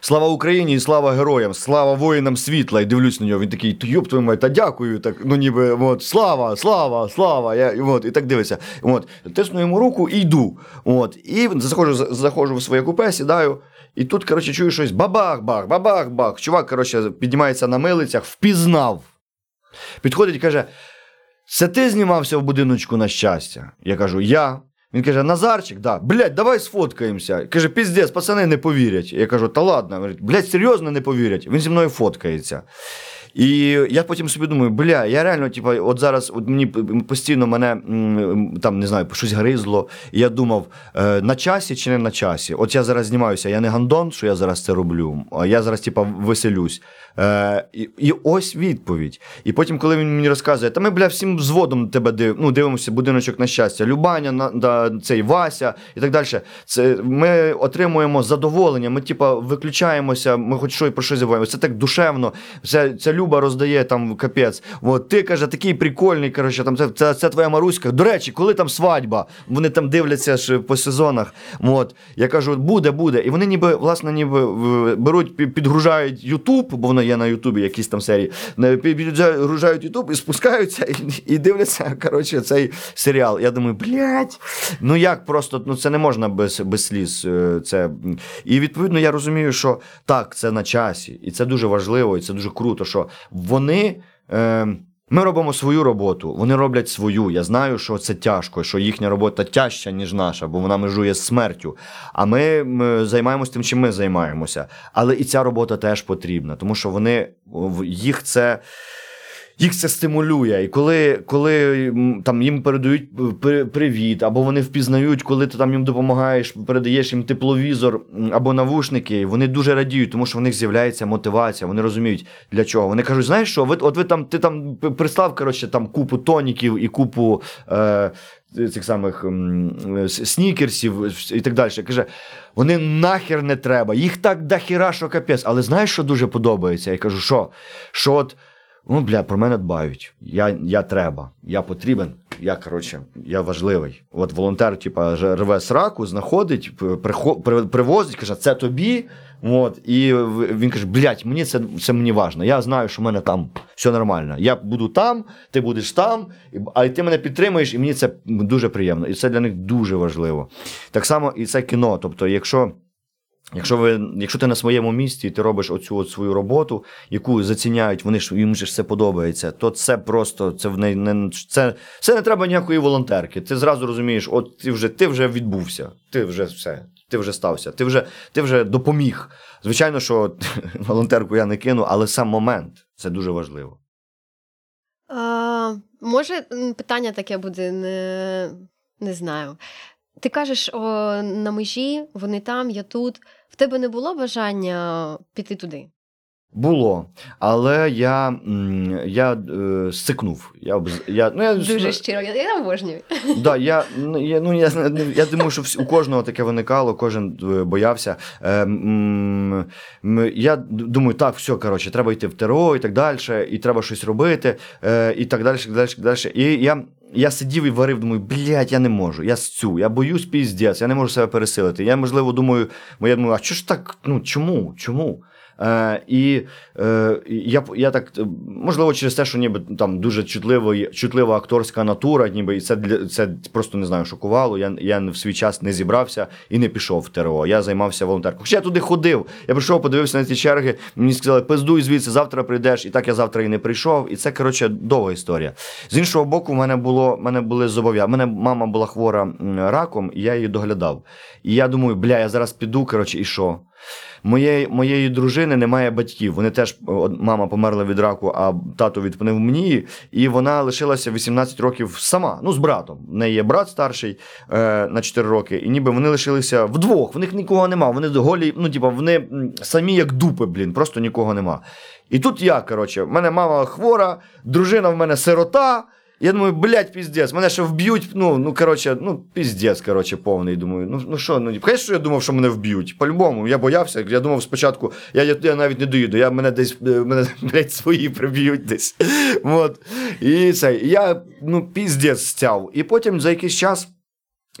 Слава Україні і слава героям, слава воїнам світла. І дивлюсь на нього. Він такий, йоп твою мать, та дякую. Так, ну ніби от, слава, слава, слава. Я, от, і так дивиться. От, тисну йому руку і йду. От, і заходжу, заходжу в своє купе, сідаю. І тут, коротше, чую щось бабах-бах, бабах-бах. Чувак, коротше, піднімається на милицях, впізнав. Підходить і каже: Це ти знімався в будиночку на щастя? Я кажу, я. Він каже: Назарчик, да, блядь, давай сфоткаємося. Каже, піздець, пацани не повірять. Я кажу, та ладно, блядь, серйозно не повірять. Він зі мною фоткається. І я потім собі думаю, бля, я реально, типу, от зараз от мені постійно мене там не знаю, щось гризло. І я думав, е, на часі чи не на часі? От я зараз знімаюся, я не гандон, що я зараз це роблю, а я зараз, типу, веселюсь. Е, і, і ось відповідь. І потім, коли він мені розказує, та ми, бля, всім взводом тебе див, ну, дивимося, будиночок на щастя, Любаня, на, да, цей Вася і так далі. Це, ми отримуємо задоволення, ми, типа, виключаємося, ми хоч що про що забуваємо. Це так душевно. Ця, ця Люба роздає там капець. От, ти каже, такий прикольний, коротше, там, це, це, це твоя Маруська. До речі, коли там свадьба? Вони там дивляться ж по сезонах. От. Я кажу, буде, буде. І вони ніби, власне, ніби беруть, підгружають Ютуб, бо воно є на Ютубі якісь там серії. Підгружають Ютуб і спускаються і, і дивляться, коротше, цей серіал. Я думаю, блядь, ну як просто, ну це не можна без, без сліз. е, Це. І відповідно я розумію, що так, це на часі, і це дуже важливо, і це дуже круто, що вони. Е, ми робимо свою роботу, вони роблять свою. Я знаю, що це тяжко, що їхня робота тяжча, ніж наша, бо вона межує смертю. А ми, ми займаємося тим, чим ми займаємося. Але і ця робота теж потрібна, тому що вони їх це. Їх це стимулює, і коли, коли там їм передають привіт, або вони впізнають, коли ти там їм допомагаєш, передаєш їм тепловізор або навушники, вони дуже радіють, тому що в них з'являється мотивація. Вони розуміють для чого. Вони кажуть, знаєш що, ви от ви там ти там прислав коротше там купу тоніків і купу е, цих самих м, снікерсів і так далі. Каже, вони нахер не треба. Їх так дахіра, що капець. Але знаєш, що дуже подобається? Я кажу, що? Що от. Ну, бля, про мене дбають. Я, я треба, я потрібен, я, коротше, я важливий. От волонтер, типа, рве сраку, знаходить, привозить, каже, це тобі. От, і він каже: блядь, мені це, це мені важно. Я знаю, що в мене там все нормально. Я буду там, ти будеш там, а ти мене підтримуєш, і мені це дуже приємно. І це для них дуже важливо. Так само і це кіно. Тобто, якщо. Якщо ви, якщо ти на своєму місці і ти робиш оцю от свою роботу, яку заціняють, вони ж їм же це подобається, то це просто це в неї не це, це не треба ніякої волонтерки. Ти зразу розумієш, от ти вже ти вже відбувся, ти вже все, ти вже стався, ти вже ти вже допоміг. Звичайно, що волонтерку я не кину, але сам момент це дуже важливо. А, може, питання таке буде, не, не знаю. Ти кажеш, о, на межі, вони там, я тут. Тебе не було бажання піти туди? Було, але я, я е, сикнув. Я, я, ну, я, Дуже щиро, я, я обожнюю. Да, я, ну, я, ну, я, я думаю, що у кожного таке виникало, кожен е, боявся. Е, м, я думаю, так, все, коротше, треба йти в ТРО і так далі, і треба щось робити, е, і так далі, і далі, і далі. І я, я сидів і варив, думаю, блядь, я не можу, я сцю, я боюсь піздець, я не можу себе пересилити. Я, можливо, думаю, я думаю, а що ж так, ну чому? Чому? Е, і е, я, я так, можливо, через те, що ніби там дуже чутливо, чутлива акторська натура, ніби і це, для, це просто не знаю, шокувало. Я, я в свій час не зібрався і не пішов в ТРО. Я займався волонтеркою. Хоча я туди ходив. Я прийшов, подивився на ці черги. Мені сказали, пиздуй звідси, завтра прийдеш. І так я завтра і не прийшов. І це, коротше, довга історія. З іншого боку, в мене було в мене були зобов'язання. Мене мама була хвора раком, і я її доглядав. І я думаю, бля, я зараз піду, коротше, і що? Моєї, моєї дружини немає батьків. Вони теж от, мама померла від раку, а тато від пневмонії, і вона лишилася 18 років сама. Ну, з братом. В неї є брат старший е, на 4 роки, і ніби вони лишилися вдвох. В них нікого нема. Вони голі, ну, типа, вони самі як дупи, блін, просто нікого нема. І тут я, коротше, в мене мама хвора, дружина в мене сирота. Я думаю, блядь, піздець, мене ще вб'ють. Ну, ну коротше, ну, піздець, коротше, повний. Думаю, ну, ну що, ну, звісно, я думав, що мене вб'ють. По-любому, я боявся. Я думав спочатку, я, я, я навіть не доїду, я мене десь, е, мене, блядь, свої приб'ють десь. От. І це, я, ну, піздець стяв. І потім за якийсь час.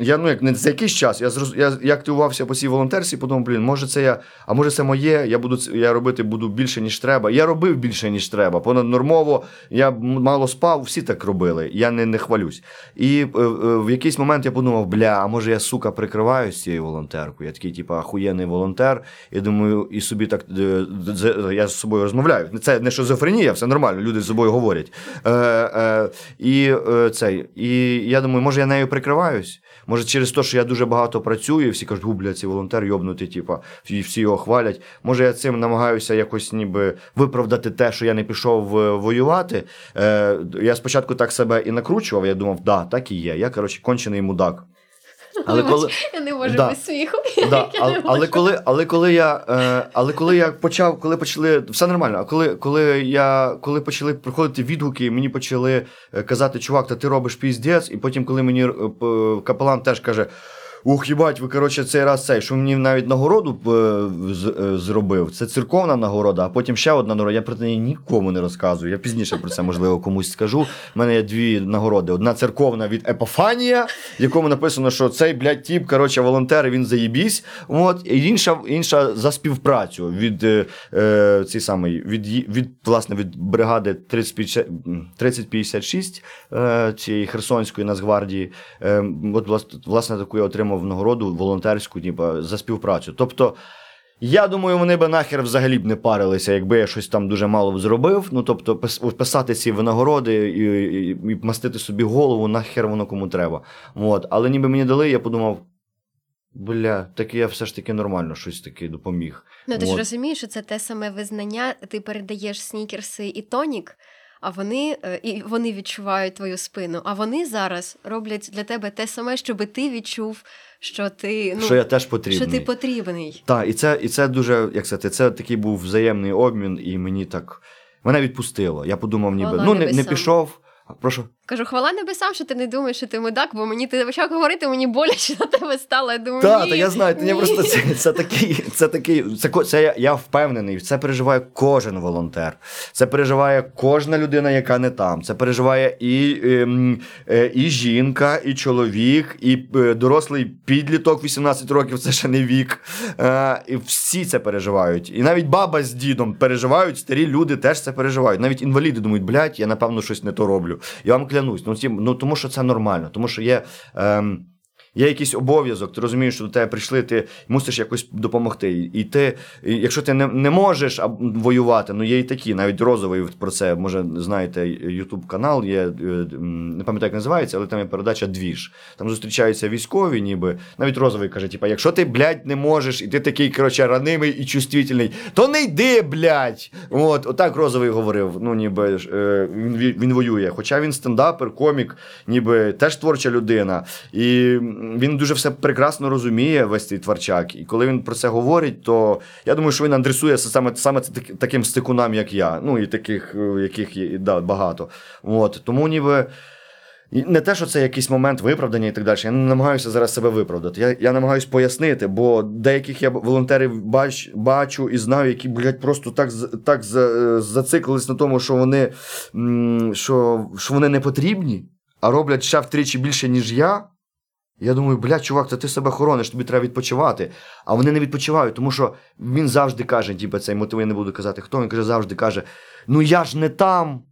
Я ну як не за якийсь час, я зроз... я, я активувався по цій волонтерці, подумав, блін, може це я, а може це моє, я буду я робити буду більше, ніж треба. Я робив більше, ніж треба. Понаднормово, я мало спав, всі так робили. Я не, не хвалюсь. І е, е, в якийсь момент я подумав, бля, а може я сука прикриваюсь цією волонтеркою. Я такий, типу, ахуєнний волонтер. І думаю, і собі так е, з- я з собою розмовляю. Це не шизофренія, все нормально, люди з собою говорять. Е, е, і, е, цей, і я думаю, може я нею прикриваюсь. Може, через те, що я дуже багато працюю, всі кажуть, губля, ці волонтер йобнути, типа, і всі його хвалять. Може, я цим намагаюся якось ніби виправдати те, що я не пішов е, воювати. Е, я спочатку так себе і накручував, я думав, да, так і є. Я, коротше, кончений мудак. Але коли, Я не можу Да. без сміху. да, Я але, не але, коли, але коли я, е, але коли я почав, коли почали, все нормально. А коли, коли я коли почали приходити відгуки, мені почали е, казати, чувак, та ти робиш піздець, і потім, коли мені е, капелан теж каже. Ух, їбать, ви коротше цей раз цей, що мені навіть нагороду е, е, зробив. Це церковна нагорода, а потім ще одна нагорода. Я про неї нікому не розказую. Я пізніше про це можливо комусь скажу. У мене є дві нагороди: одна церковна від Епофанія, в якому написано, що цей блядь, тіп, коротше, волонтер, він заєбісь. От, і інша, інша за співпрацю від е, е, цей самий, від, від, власне, від бригади 3056 е, цієї Херсонської Нацгвардії. Е, от, власне, таку я отримав нагороду волонтерську, типу, за співпрацю. Тобто. Я думаю, вони би нахер взагалі б не парилися, якби я щось там дуже мало б зробив. Ну тобто, писати ці винагороди і, і, і мастити собі голову, нахер воно кому треба. От. Але ніби мені дали, я подумав. Бля, так я все ж таки нормально щось таки допоміг. Ну ти ж розумієш, що це те саме визнання. Ти передаєш снікерси і тонік, а вони, е, і вони відчувають твою спину. А вони зараз роблять для тебе те саме, щоб ти відчув, що ти ну що я теж потрібний. що ти потрібний. Так, і це, і це дуже, як сказати, це такий був взаємний обмін, і мені так. Мене відпустило. Я подумав, ніби Хвала ну не, не пішов. Прошу. Кажу, хвала небесам, що ти не думаєш, що ти мудак, бо мені ти почав говорити, мені боляче на тебе стало. Я думаю, Так, та я знаю, ні. просто це, це такий, це такий, це, це я, я впевнений, це переживає кожен волонтер. Це переживає кожна людина, яка не там. Це переживає і, ем, е, і жінка, і чоловік, і е, дорослий підліток 18 років, це ще не вік. Е, і всі це переживають. І навіть баба з дідом переживають, старі люди теж це переживають. Навіть інваліди думають, блядь, я напевно щось не то роблю. Я вам клянусь. Ну, ці, ну тому що це нормально, тому що є. Ем, Є якийсь обов'язок, ти розумієш, що до тебе прийшли, ти мусиш якось допомогти. І ти, якщо ти не, не можеш воювати, ну є і такі, навіть розовий про це, може, знаєте, Ютуб канал є, е, не пам'ятаю, як називається, але там є передача Двіж. Там зустрічаються військові, ніби. Навіть розовий каже: типа, якщо ти, блядь, не можеш, і ти такий, коротше, ранимий і чувствительний, то не йди, блядь. От, отак розовий говорив. Ну, ніби е, він, він воює. Хоча він стендапер, комік, ніби теж творча людина. І він дуже все прекрасно розуміє, весь цей творчак. І коли він про це говорить, то я думаю, що він адресує саме, саме так- таким стикунам, як я. Ну і таких, е, яких є да, багато. От, тому ніби. Не те, що це якийсь момент виправдання і так далі. Я не намагаюся зараз себе виправдати. Я, я намагаюся пояснити, бо деяких я волонтерів бач, бачу і знаю, які, блядь, просто так, так зациклились на тому, що вони, що, що вони не потрібні, а роблять ще втричі більше, ніж я. Я думаю, бля, чувак, це ти себе хорониш, тобі треба відпочивати. А вони не відпочивають, тому що він завжди каже, типу, цей мотив, я не буду казати, хто він каже, завжди каже: Ну я ж не там.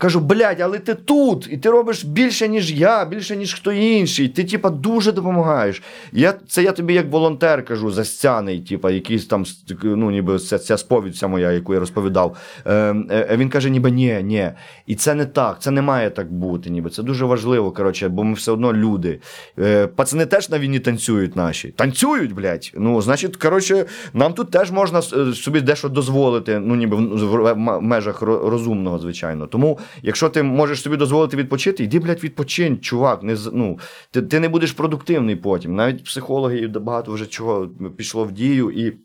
Кажу, блядь, але ти тут, і ти робиш більше, ніж я, більше, ніж хто інший. Ти, типа, дуже допомагаєш. Я, це я тобі як волонтер кажу, застяний, типа, якийсь там, ну, ніби ця, ця сповідь вся моя, яку я розповідав. Е, е, він каже, ніби ні, ні. І це не так, це не має так бути, ніби. Це дуже важливо, коротше, бо ми все одно люди. Е, пацани теж на війні танцюють наші. Танцюють, блядь. Ну, значить, коротше, нам тут теж можна е, собі дещо дозволити, ну, ніби в, в, в межах розумного, звичайно. Тому, якщо ти можеш собі дозволити відпочити, йди, блядь, відпочинь, чувак. Не, ну, ти, ти не будеш продуктивний потім. Навіть психологи багато вже чого пішло в дію і.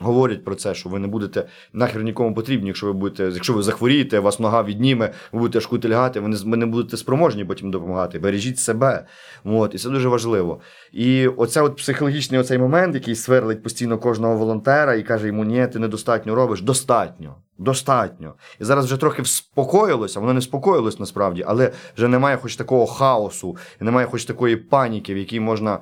Говорять про це, що ви не будете нахер нікому потрібні, якщо ви будете, якщо ви захворієте, вас нога відніме, ви будете шкутильгати, ви не, ви не будете спроможні потім допомагати. Бережіть себе. От, і це дуже важливо. І оце от психологічний оцей момент, який сверлить постійно кожного волонтера і каже йому, ні, ти недостатньо робиш. Достатньо. Достатньо. І зараз вже трохи вспокоїлося, воно не вспокоїлось насправді, але вже немає хоч такого хаосу, немає хоч такої паніки, в якій можна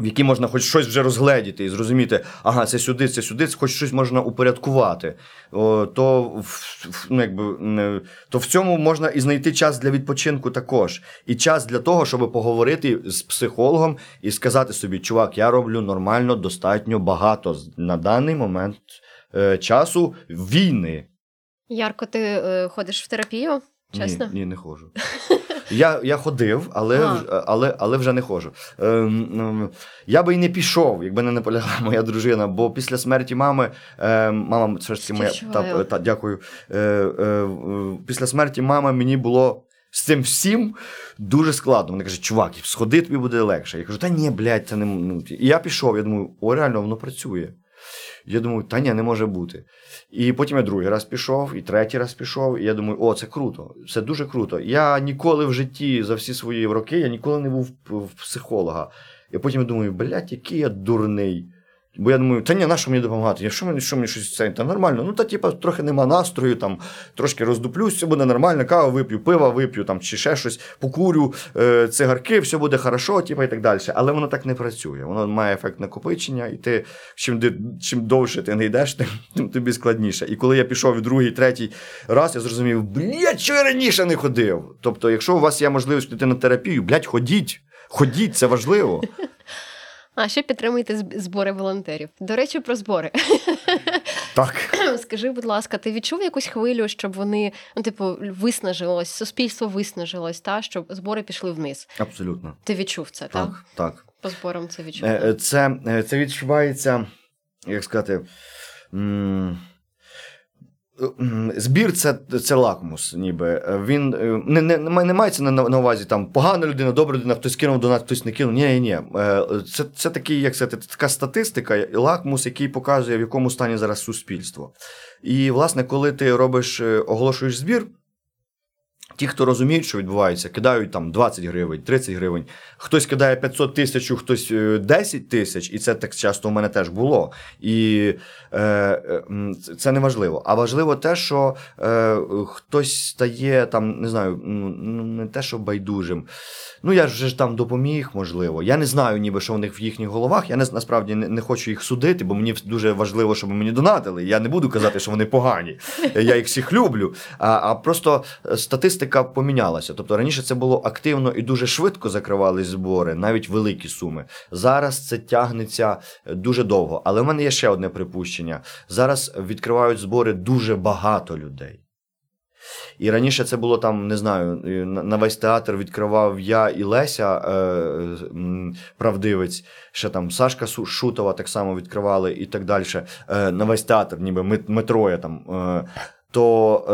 в якій можна хоч щось вже розгледіти і зрозуміти, ага, це сюди, це сюди, це хоч щось можна упорядкувати. О, то, в- в- ну, якби, то в цьому можна і знайти час для відпочинку також. І час для того, щоб поговорити з психологом і сказати собі, чувак, я роблю нормально, достатньо багато на даний момент е, часу війни. Ярко, ти е, ходиш в терапію? Чесно? Ні, ні, не ходжу. Я, я ходив, але, А. але, але вже не ходжу. Ем, ем, я би і не пішов, якби не наполягала моя дружина, бо після смерті мами, ем, мама, це ж моя. Та, та, дякую. Е, е, е, після смерті мами мені було. З цим всім дуже складно. Вони кажуть, чувак, сходи, тобі буде легше. Я кажу, та ні, блядь, це не. І я пішов, я думаю, о, реально, воно працює. Я думаю, та ні, не може бути. І потім я другий раз пішов, і третій раз пішов, і я думаю, о, це круто, це дуже круто. Я ніколи в житті за всі свої роки я ніколи не був в- психолога. І потім я думаю, блядь, який я дурний. Бо я думаю, та ні, на що мені допомагати? Я що мені, що мені щось це? Та нормально. Ну та типа трохи нема настрою, там трошки роздуплюсь, все буде нормально, каву вип'ю, пива вип'ю, там чи ще щось, покурю, е, цигарки, все буде хорошо, типа і так далі. Але воно так не працює. Воно має ефект накопичення, і ти чим, чим довше ти не йдеш, тим, тим тобі складніше. І коли я пішов другий, третій раз, я зрозумів, блядь, що я раніше не ходив. Тобто, якщо у вас є можливість піти на терапію, блядь, ходіть. Ходіть, це важливо. А ще підтримуйте збори волонтерів. До речі, про збори. Так. Скажи, будь ласка, ти відчув якусь хвилю, щоб вони, ну, типу, виснажилось, суспільство виснажилось, та щоб збори пішли вниз? Абсолютно. Ти відчув це, так? Так, так. По зборам це відчув. Е, е, Це, е, це відчувається, як сказати. м, Збір це, це лакмус, ніби. Е, Він е, не, не, не має- не мається на, на увазі там погана людина, добра людина, хтось кинув донат, хтось не кинув. Ні, ні. Е, Це, це такий, як сказати, така статистика, лакмус, який показує, в якому стані зараз суспільство. І, власне, коли ти робиш, оголошуєш збір, ті, хто розуміють, що відбувається, кидають там 20 гривень, 30 гривень. Хтось кидає 500 тисяч, хтось е, 10 тисяч, і це так часто у мене теж було. І е, е, це- не важливо. А важливо те, що е, хтось стає там, не знаю, ну, не те, що байдужим. Ну, я ж вже ж там допоміг, можливо. Я не знаю, ніби що в них в їхніх головах. Я не, насправді не, не хочу їх судити, бо мені дуже важливо, щоб мені донатили. Я не буду казати, що вони погані. Я їх всіх люблю. А, а просто е, статистика помінялася. Тобто раніше це було активно і дуже швидко закривались збори, навіть великі суми. Зараз це тягнеться е, дуже довго. Але в мене є ще одне припущення: зараз відкривають збори дуже багато людей. І раніше це було там, не знаю, на на весь театр відкривав я і Леся, е, правдивець, ще там Сашка Шутова так само відкривали і так далі. Е, на весь театр, ніби ми, ми троє там. Е, то е,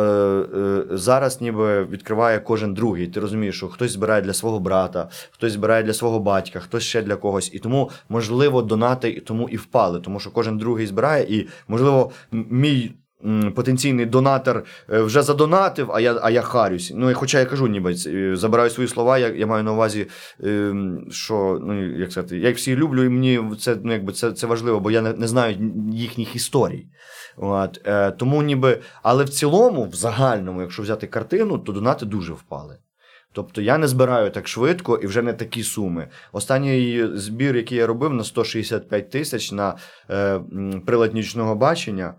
е, зараз ніби відкриває кожен другий. Ти розумієш, що хтось збирає для свого брата, хтось збирає для свого батька, хтось ще для когось. І тому, можливо, донати тому і впали, тому що кожен другий збирає, і, можливо, мій. Потенційний донатор е, вже задонатив, а я, а я харюсь. Ну, хоча я кажу, ніби е, забираю свої слова, я, я маю на увазі, е, що ну, як сказати, я їх всі люблю, і мені це, ну, якби, це, це важливо, бо я не, не знаю їхніх історій. От, е, тому ніби, але в цілому, в загальному, якщо взяти картину, то донати дуже впали. Тобто я не збираю так швидко і вже не такі суми. Останній збір, який я робив на 165 тисяч на е, прилад нічного бачення.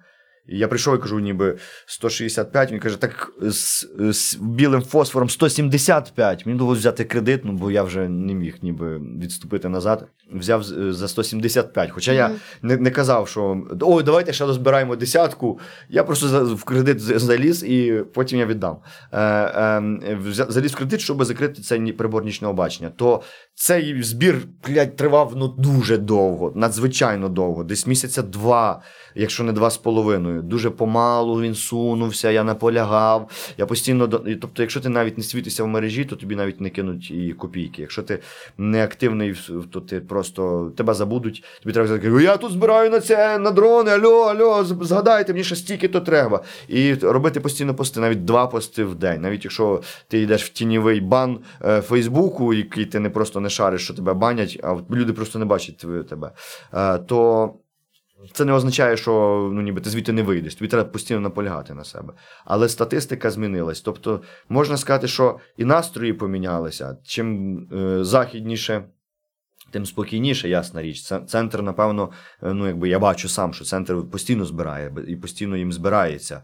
Я прийшов і кажу, ніби 165. Він каже, так з, з білим фосфором 175. Мені довелося взяти кредит, ну бо я вже не міг ніби відступити назад. Взяв за 175. Хоча я не, не казав, що ой, давайте ще дозбираємо десятку. Я просто в кредит заліз і потім я віддам. Е, е, заліз в кредит, щоб закрити цей ні- прибор нічного бачення. То цей збір блядь, тривав ну, дуже довго, надзвичайно довго, десь місяця два, якщо не два з половиною. Дуже помалу він сунувся, я наполягав. Я постійно тобто, якщо ти навіть не світишся в мережі, то тобі навіть не кинуть і копійки. Якщо ти не активний, то ти просто тебе забудуть. Тобі треба сказати, я тут збираю на це на дрони. Алло, з- згадайте, мені ще стільки то треба. І робити постійно пости, навіть два пости в день. Навіть якщо ти йдеш в тіньовий бан е, Фейсбуку, який ти не просто не шариш, що тебе банять, а люди просто не бачать тебе. Е, то це не означає, що ну, ніби ти звідти не вийдеш. Тобі треба постійно наполягати на себе. Але статистика змінилась. Тобто, можна сказати, що і настрої помінялися. Чим е, західніше, тим спокійніше, ясна річ. Центр, напевно, е, ну якби я бачу сам, що центр постійно збирає і постійно їм збирається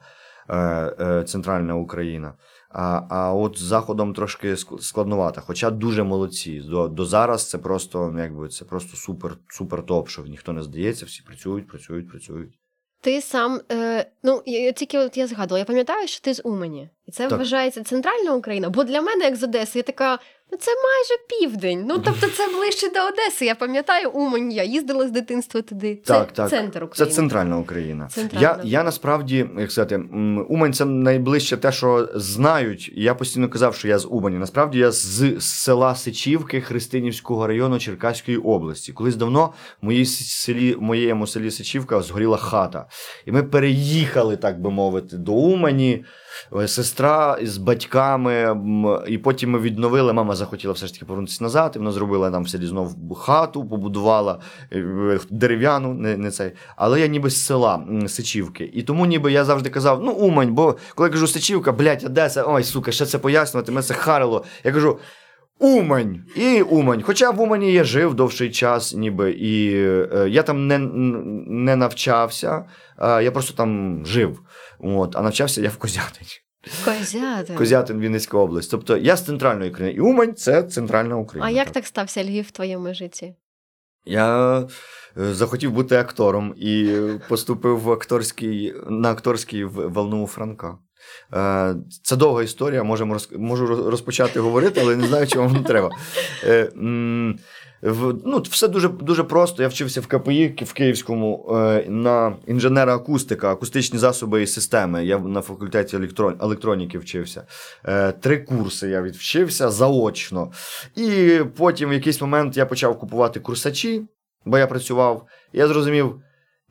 е, е, центральна Україна. А, а от з заходом трошки ск- складновато. Хоча дуже молодці. До, до зараз це просто, ну, якби це просто супер, супер топ, що ніхто не здається, всі працюють, працюють, працюють. Ти сам, е, ну я, я тільки от я згадувала, я пам'ятаю, що ти з Умані, і це Так. вважається центральна Україна. Бо для мене, як з Одеси, я така, це майже південь. Ну тобто це ближче до Одеси. Я пам'ятаю Умань, я їздила з дитинства туди. Це Так, так. центр Це центральна Україна. Центральна. Я, я насправді, як сказати, Умань це найближче те, що знають. Я постійно казав, що я з Умані. Насправді я з, з села Сичівки Христинівського району Черкаської області. Колись давно в моїй селі, в моєму селі Сичівка згоріла хата. І ми переїхали, так би мовити, до Умані. Е, Сестра з батьками, і потім ми відновили. Мама захотіла все ж таки повернутися назад. І вона зробила нам в знов хату, побудувала е, дерев'яну, не, не цей. Але я ніби з села Сичівки. І тому ніби я завжди казав: ну, Умань, бо коли я кажу Сичівка, блядь, Одеса, ой, сука, ще це пояснювати, мене це харило. Я кажу. Умань і Умань. Хоча в Умані я жив довший час, ніби і е, я там не, не навчався, е, я просто там жив. От, а навчався я в Козятині. Козятин. Козятин, Вінницька область. Тобто я з центральної країни. І Умань це центральна Україна. А як так стався Львів в твоєму житті? Я е, захотів бути актором і поступив в акторський, на акторський в Волнову Франка. Е, Це довга історія, можемо можу розпочати говорити, але не знаю, чи вам треба. В, ну, все дуже, дуже просто. Я вчився в КПІ в Київському е, на інженера акустика, акустичні засоби і системи. Я на факультеті електрон, електроніки вчився. Е, Три курси я відвчився заочно. І потім в якийсь момент я почав купувати курсачі, бо я працював. І я зрозумів.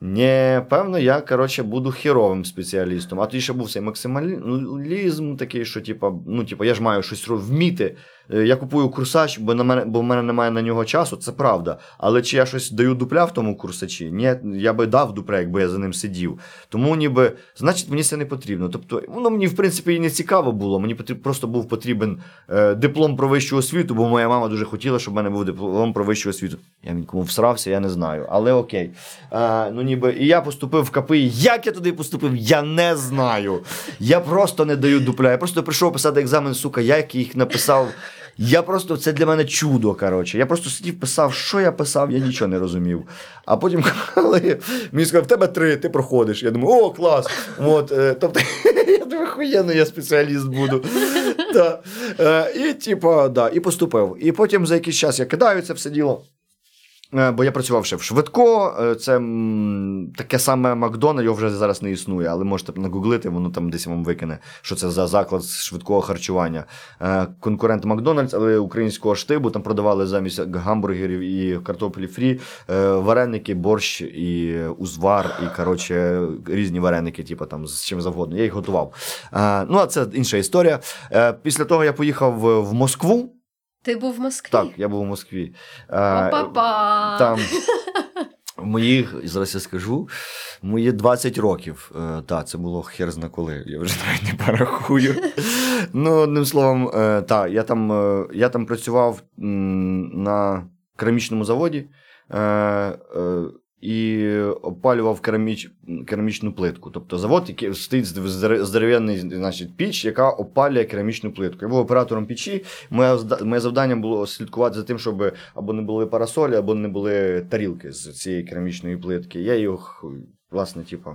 Ні, певно, я коротше буду хіровим спеціалістом. А тоді ще був цей максималізм такий, що типа, ну, типа, я ж маю щось вміти. Е, Я купую курсач, бо на мене, бо в мене немає на нього часу, це правда. Але чи я щось даю дупля в тому курсачі? Ні, я би дав дупля, якби я за ним сидів. Тому ніби, значить, мені це не потрібно. Тобто, воно мені, в принципі, і не цікаво було. Мені просто був потрібен е, диплом про вищу освіту, бо моя мама дуже хотіла, щоб в мене був диплом про вищу освіту. Я нікому всрався, я не знаю. Але окей. Е, ну, ніби, і я поступив в КПІ. Як я туди поступив, я не знаю. Я просто не даю дупля. Я просто прийшов писати екзамен, сука, як їх написав. Я просто це для мене чудо. Коротше. Я просто сидів, писав, що я писав, я нічого не розумів. А потім, коли мені сказав, в тебе три, ти проходиш. Я думаю, о, клас. От, е, тобто, я думаю, хуєнно, я спеціаліст буду. Да. Е, і, типу, да, і поступив. І потім за якийсь час я кидаю це все діло. Е, Бо я працював ще в Швидко, е, це таке саме Макдональд, його вже зараз не існує, але можете нагуглити, воно там десь вам викине, що це за заклад швидкого харчування. Е, Конкурент Макдональдс, але українського штибу, там продавали замість гамбургерів і картоплі фрі, вареники, борщ і узвар, і коротше, різні вареники, типу там з чим завгодно. Я їх готував. Ну, а це інша історія. Після того я поїхав в Москву. Ти був в Москві? Так, я був у Москві. Е, Па-па-па. там моїх, зараз я скажу, мої 20 років. Е, та, це було хер зна коли, я вже навіть не порахую. Ну, одним словом, та, я там, е, я там працював на керамічному заводі е, е, і опалював кераміч, керамічну плитку. Тобто завод, який стоїть з- з- значить, піч, яка опалює керамічну плитку. Я був оператором печі. Моє, моє завдання було слідкувати за тим, щоб або не були парасолі, або не були тарілки з цієї керамічної плитки. Я їх, власне, типу,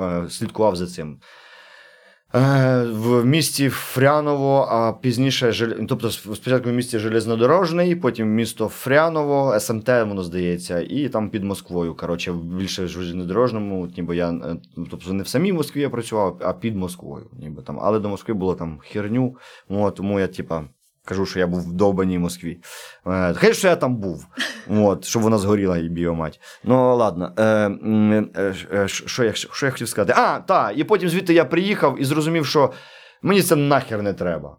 е, слідкував за цим. Е, В місті Фряново, а пізніше, тобто спочатку в місті Железнодорожний, потім місто Фряново, СМТ, воно здається, і там під Москвою. Коротше, більше в Железнодорожному, ніби я е, тобто не в самій Москві я працював, а під Москвою. Ніби там. Але до Москви було там херню. Тому я, типа, кажу, що я був в довбаній Москві. Е, Хай що я там був, от, щоб вона згоріла і біомать. Ну, ладно. Е, е, що, я, що я хотів сказати? А, так, і потім звідти я приїхав і зрозумів, що мені це нахер не треба.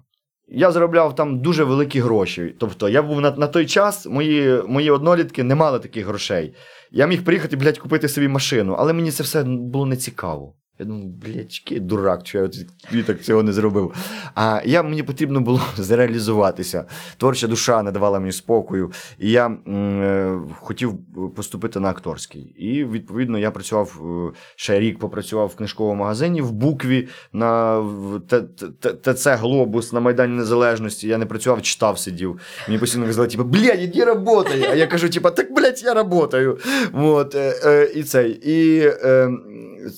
Я заробляв там дуже великі гроші. Тобто, я був на, на той час, мої, мої однолітки не мали таких грошей. Я міг приїхати, блядь, купити собі машину, але мені це все було не цікаво. Я думаю, блядь, який дурак, що я тоді так цього не зробив. А я мені потрібно було зреалізуватися. Творча душа не давала мені спокою. І я м, е, хотів поступити на акторський. І відповідно я працював е, ще рік, попрацював в книжковому магазині в букві на ТЦ Глобус на Майдані Незалежності. Я не працював, читав, сидів. Мені постійно казали, типу, блядь, іди работай. А я кажу, типу, так, блядь, я работаю. Вот, е, і цей. І, е,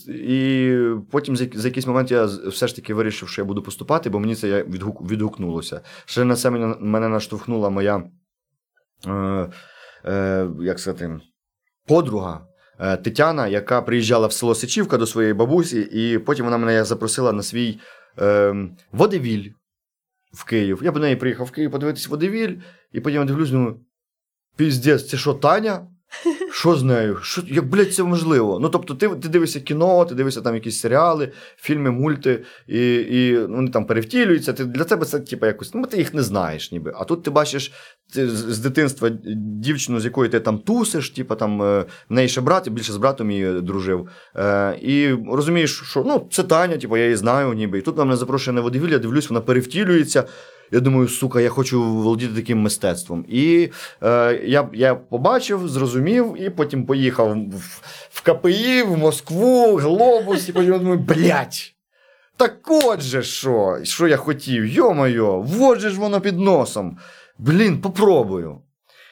і потім за, якийсь момент я все ж таки вирішив, що я буду поступати, бо мені це відгук, відгукнулося. Ще на це мене, мене наштовхнула моя, е, е, як сказати, подруга. е, Тетяна, яка приїжджала в село Сичівка до своєї бабусі, і потім вона мене запросила на свій е, водевіль в Київ. Я до неї приїхав в Київ подивитись водевіль, і потім я дивлюсь, думаю, піздець, це що, Таня? Що з нею? Що, як, блядь, це можливо? Ну, тобто, ти, ти дивишся кіно, ти дивишся там якісь серіали, фільми, мульти, і, і вони там перевтілюються. Ти, для тебе це, типу, якось, ну, ти їх не знаєш, ніби. А тут ти бачиш ти, з, дитинства дівчину, з якою ти там тусиш, типу, там, е, в неї ще брат, більше з братом її дружив. Е, і розумієш, що ну, це Таня, типу, я її знаю, ніби. І тут вона мене запрошує на водевілля, я дивлюсь, вона перевтілюється. Я думаю, сука, я хочу володіти таким мистецтвом. І е, я, я побачив, зрозумів, і потім поїхав в, в КПІ, в Москву, Глобус, і потім думаю, блядь, так от же що, що я хотів, йо-моє, вот же ж воно під носом. Блін, попробую.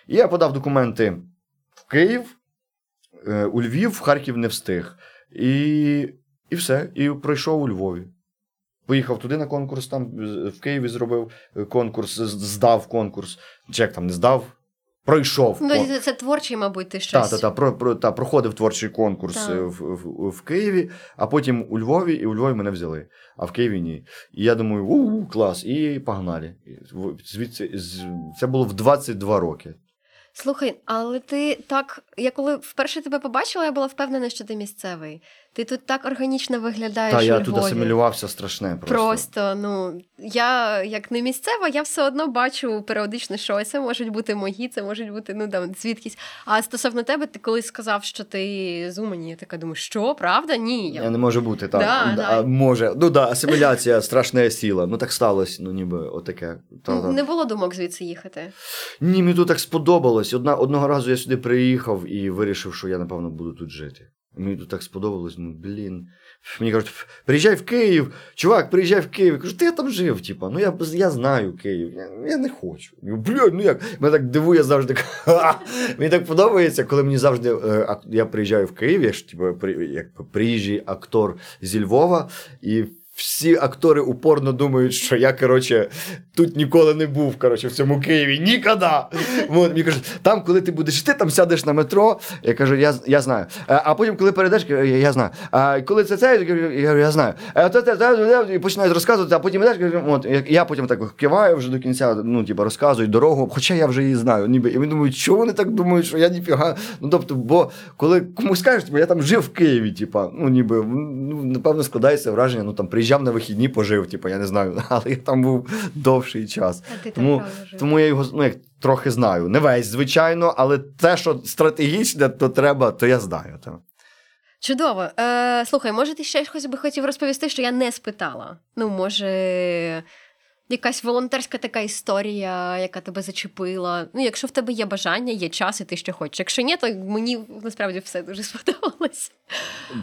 І я подав документи в Київ, е, у Львів, в Харків не встиг. І, і все. І пройшов у Львові. Поїхав туди на конкурс, там в Києві зробив е, конкурс, здав конкурс. Чи як там не здав? Пройшов. Ну, це, це творчий, мабуть, ти та, щось. та, та, про, про, та, проходив творчий конкурс Так. е, в, в, в Києві, а потім у Львові, і у Львові мене взяли, а в Києві ні. І я думаю, у клас, і погнали. Звідси з- це було в 22 роки. Слухай, але ти так, я коли вперше тебе побачила, я була впевнена, що ти місцевий. Ти тут так органічно виглядаєш. Та я у тут асимілювався страшне просто. Просто, ну я як не місцева, я все одно бачу періодично щось. Це можуть бути мої, це можуть бути ну там звідкись. А стосовно тебе, ти колись сказав, що ти з Умані, я така думаю, що правда? Ні. Я не може бути, так. Да, да. А, може. Ну да, асиміляція страшна сила. Ну так сталося, ну ніби отаке. Та, та. Не було думок звідси їхати. Ні, мені тут так сподобалось. Одна, одного разу я сюди приїхав і вирішив, що я, напевно, буду тут жити. Мені тут так сподобалось, ну блін. Мені кажуть, приїжджай в Київ, чувак, приїжджай в Київ. Я кажу, ти я там жив, типа, ну я, я знаю Київ. Я, я не хочу. Блядь, ну як? Мене так дивує завжди. Мені так подобається, коли мені завжди е, я приїжджаю в Київ, я ж типу, при, як приїжджий актор зі Львова, і всі актори упорно думають, що я, коротше, тут ніколи не був, коротше, в цьому Києві. Ніколи! От, мені кажуть, там, коли ти будеш йти, там сядеш на метро. Я кажу, я, я знаю. А, а потім, коли перейдеш, я, знаю. А коли це це, я кажу, я, знаю. Те, і починають розказувати, а потім йдеш, от, я, потім так киваю вже до кінця, ну, типу, розказую дорогу, хоча я вже її знаю. Ніби. І вони думають, що вони так думають, що я ніфіга. Ну, тобто, бо коли комусь кажуть, я там жив в Києві, типу, ну, ніби, ну, напевно, складається враження, ну, там, приїжджав на вихідні, пожив, типу, я не знаю, але я там був довший час. А ти Тому- там. Тому я його ну, як, трохи знаю. Не весь, звичайно, але те, що стратегічне, то треба, то я знаю. То. Чудово. Е, слухай, може, ти ще щось би хотів розповісти, що я не спитала? Ну, може, якась волонтерська така історія, яка тебе зачепила. Ну, якщо в тебе є бажання, є час, і ти що хочеш. Якщо ні, то мені насправді все дуже сподобалось.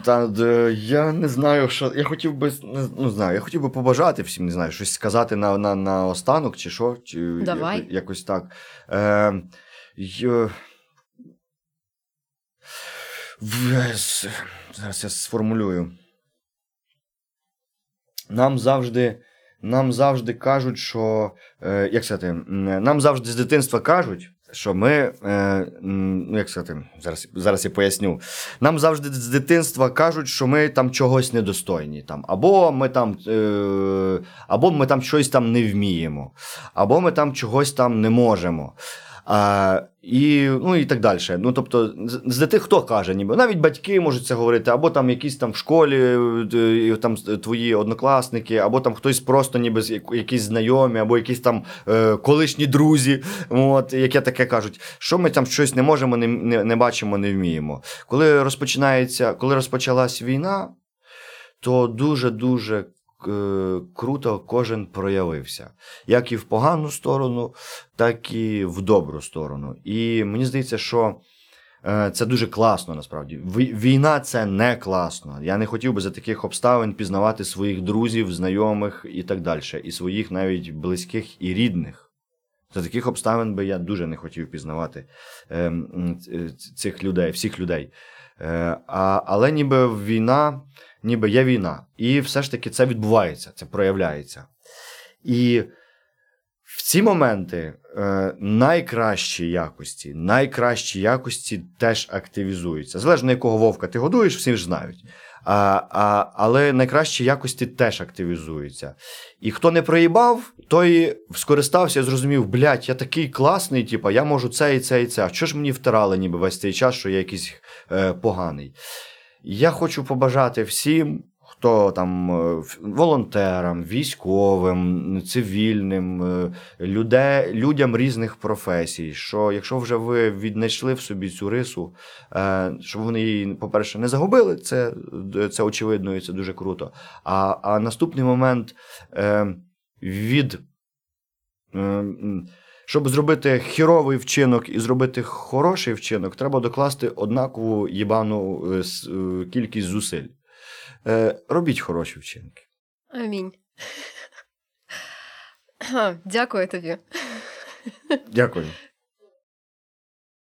Та я не знаю, що. Я хотів би ну, знаю, я хотів би побажати всім, не знаю, щось сказати на, на, на останок, чи що, чи Давай. Якось, якось так. Е, з- Зараз я сформулюю. Нам завжди, нам завжди кажуть, що. Е, як сказати, нам завжди з дитинства кажуть, що ми. Е, ну, як сказати, зараз, зараз я поясню. Нам завжди з дитинства кажуть, що ми там чогось недостойні. Там, або ми там, е, або ми там щось там не вміємо, або ми там чогось там не можемо. А, і, ну, і так далі. Ну, тобто, з, дитини хто каже, ніби навіть батьки можуть це говорити, або там якісь там в школі е, там твої однокласники, або там хтось просто ніби якісь знайомі, або якісь там е, колишні друзі, от, яке таке кажуть, що ми там щось не можемо, не, не, не бачимо, не вміємо. Коли розпочинається, коли розпочалась війна, то дуже-дуже е, круто кожен проявився. Як і в погану сторону, так і в добру сторону. І мені здається, що е, це дуже класно насправді. Війна це не класно. Я не хотів би за таких обставин пізнавати своїх друзів, знайомих і так далі, і своїх навіть близьких і рідних. За таких обставин би я дуже не хотів пізнавати е, цих людей, всіх людей. Е, а, але ніби війна, ніби є війна. І все ж таки це відбувається, це проявляється. І в ці моменти е, найкращі якості, найкращі якості теж активізуються. Залежно якого вовка ти годуєш, всі ж знають. А, а, але найкращі якості теж активізуються. І хто не проїбав, той скористався і зрозумів, блядь, я такий класний, типа, я можу це і це і це. А що ж мені втирали ніби весь цей час, що я якийсь е, поганий? Я хочу побажати всім, хто там е, волонтерам, військовим, цивільним, е, люде, людям різних професій, що якщо вже ви віднайшли в собі цю рису, е, щоб вони її, по-перше, не загубили, це, це очевидно і це дуже круто. А, а наступний момент від. Щоб зробити хіровий вчинок і зробити хороший вчинок, треба докласти однакову їбану е, е, кількість зусиль. Е, робіть хороші вчинки. Амінь. Дякую тобі. Дякую.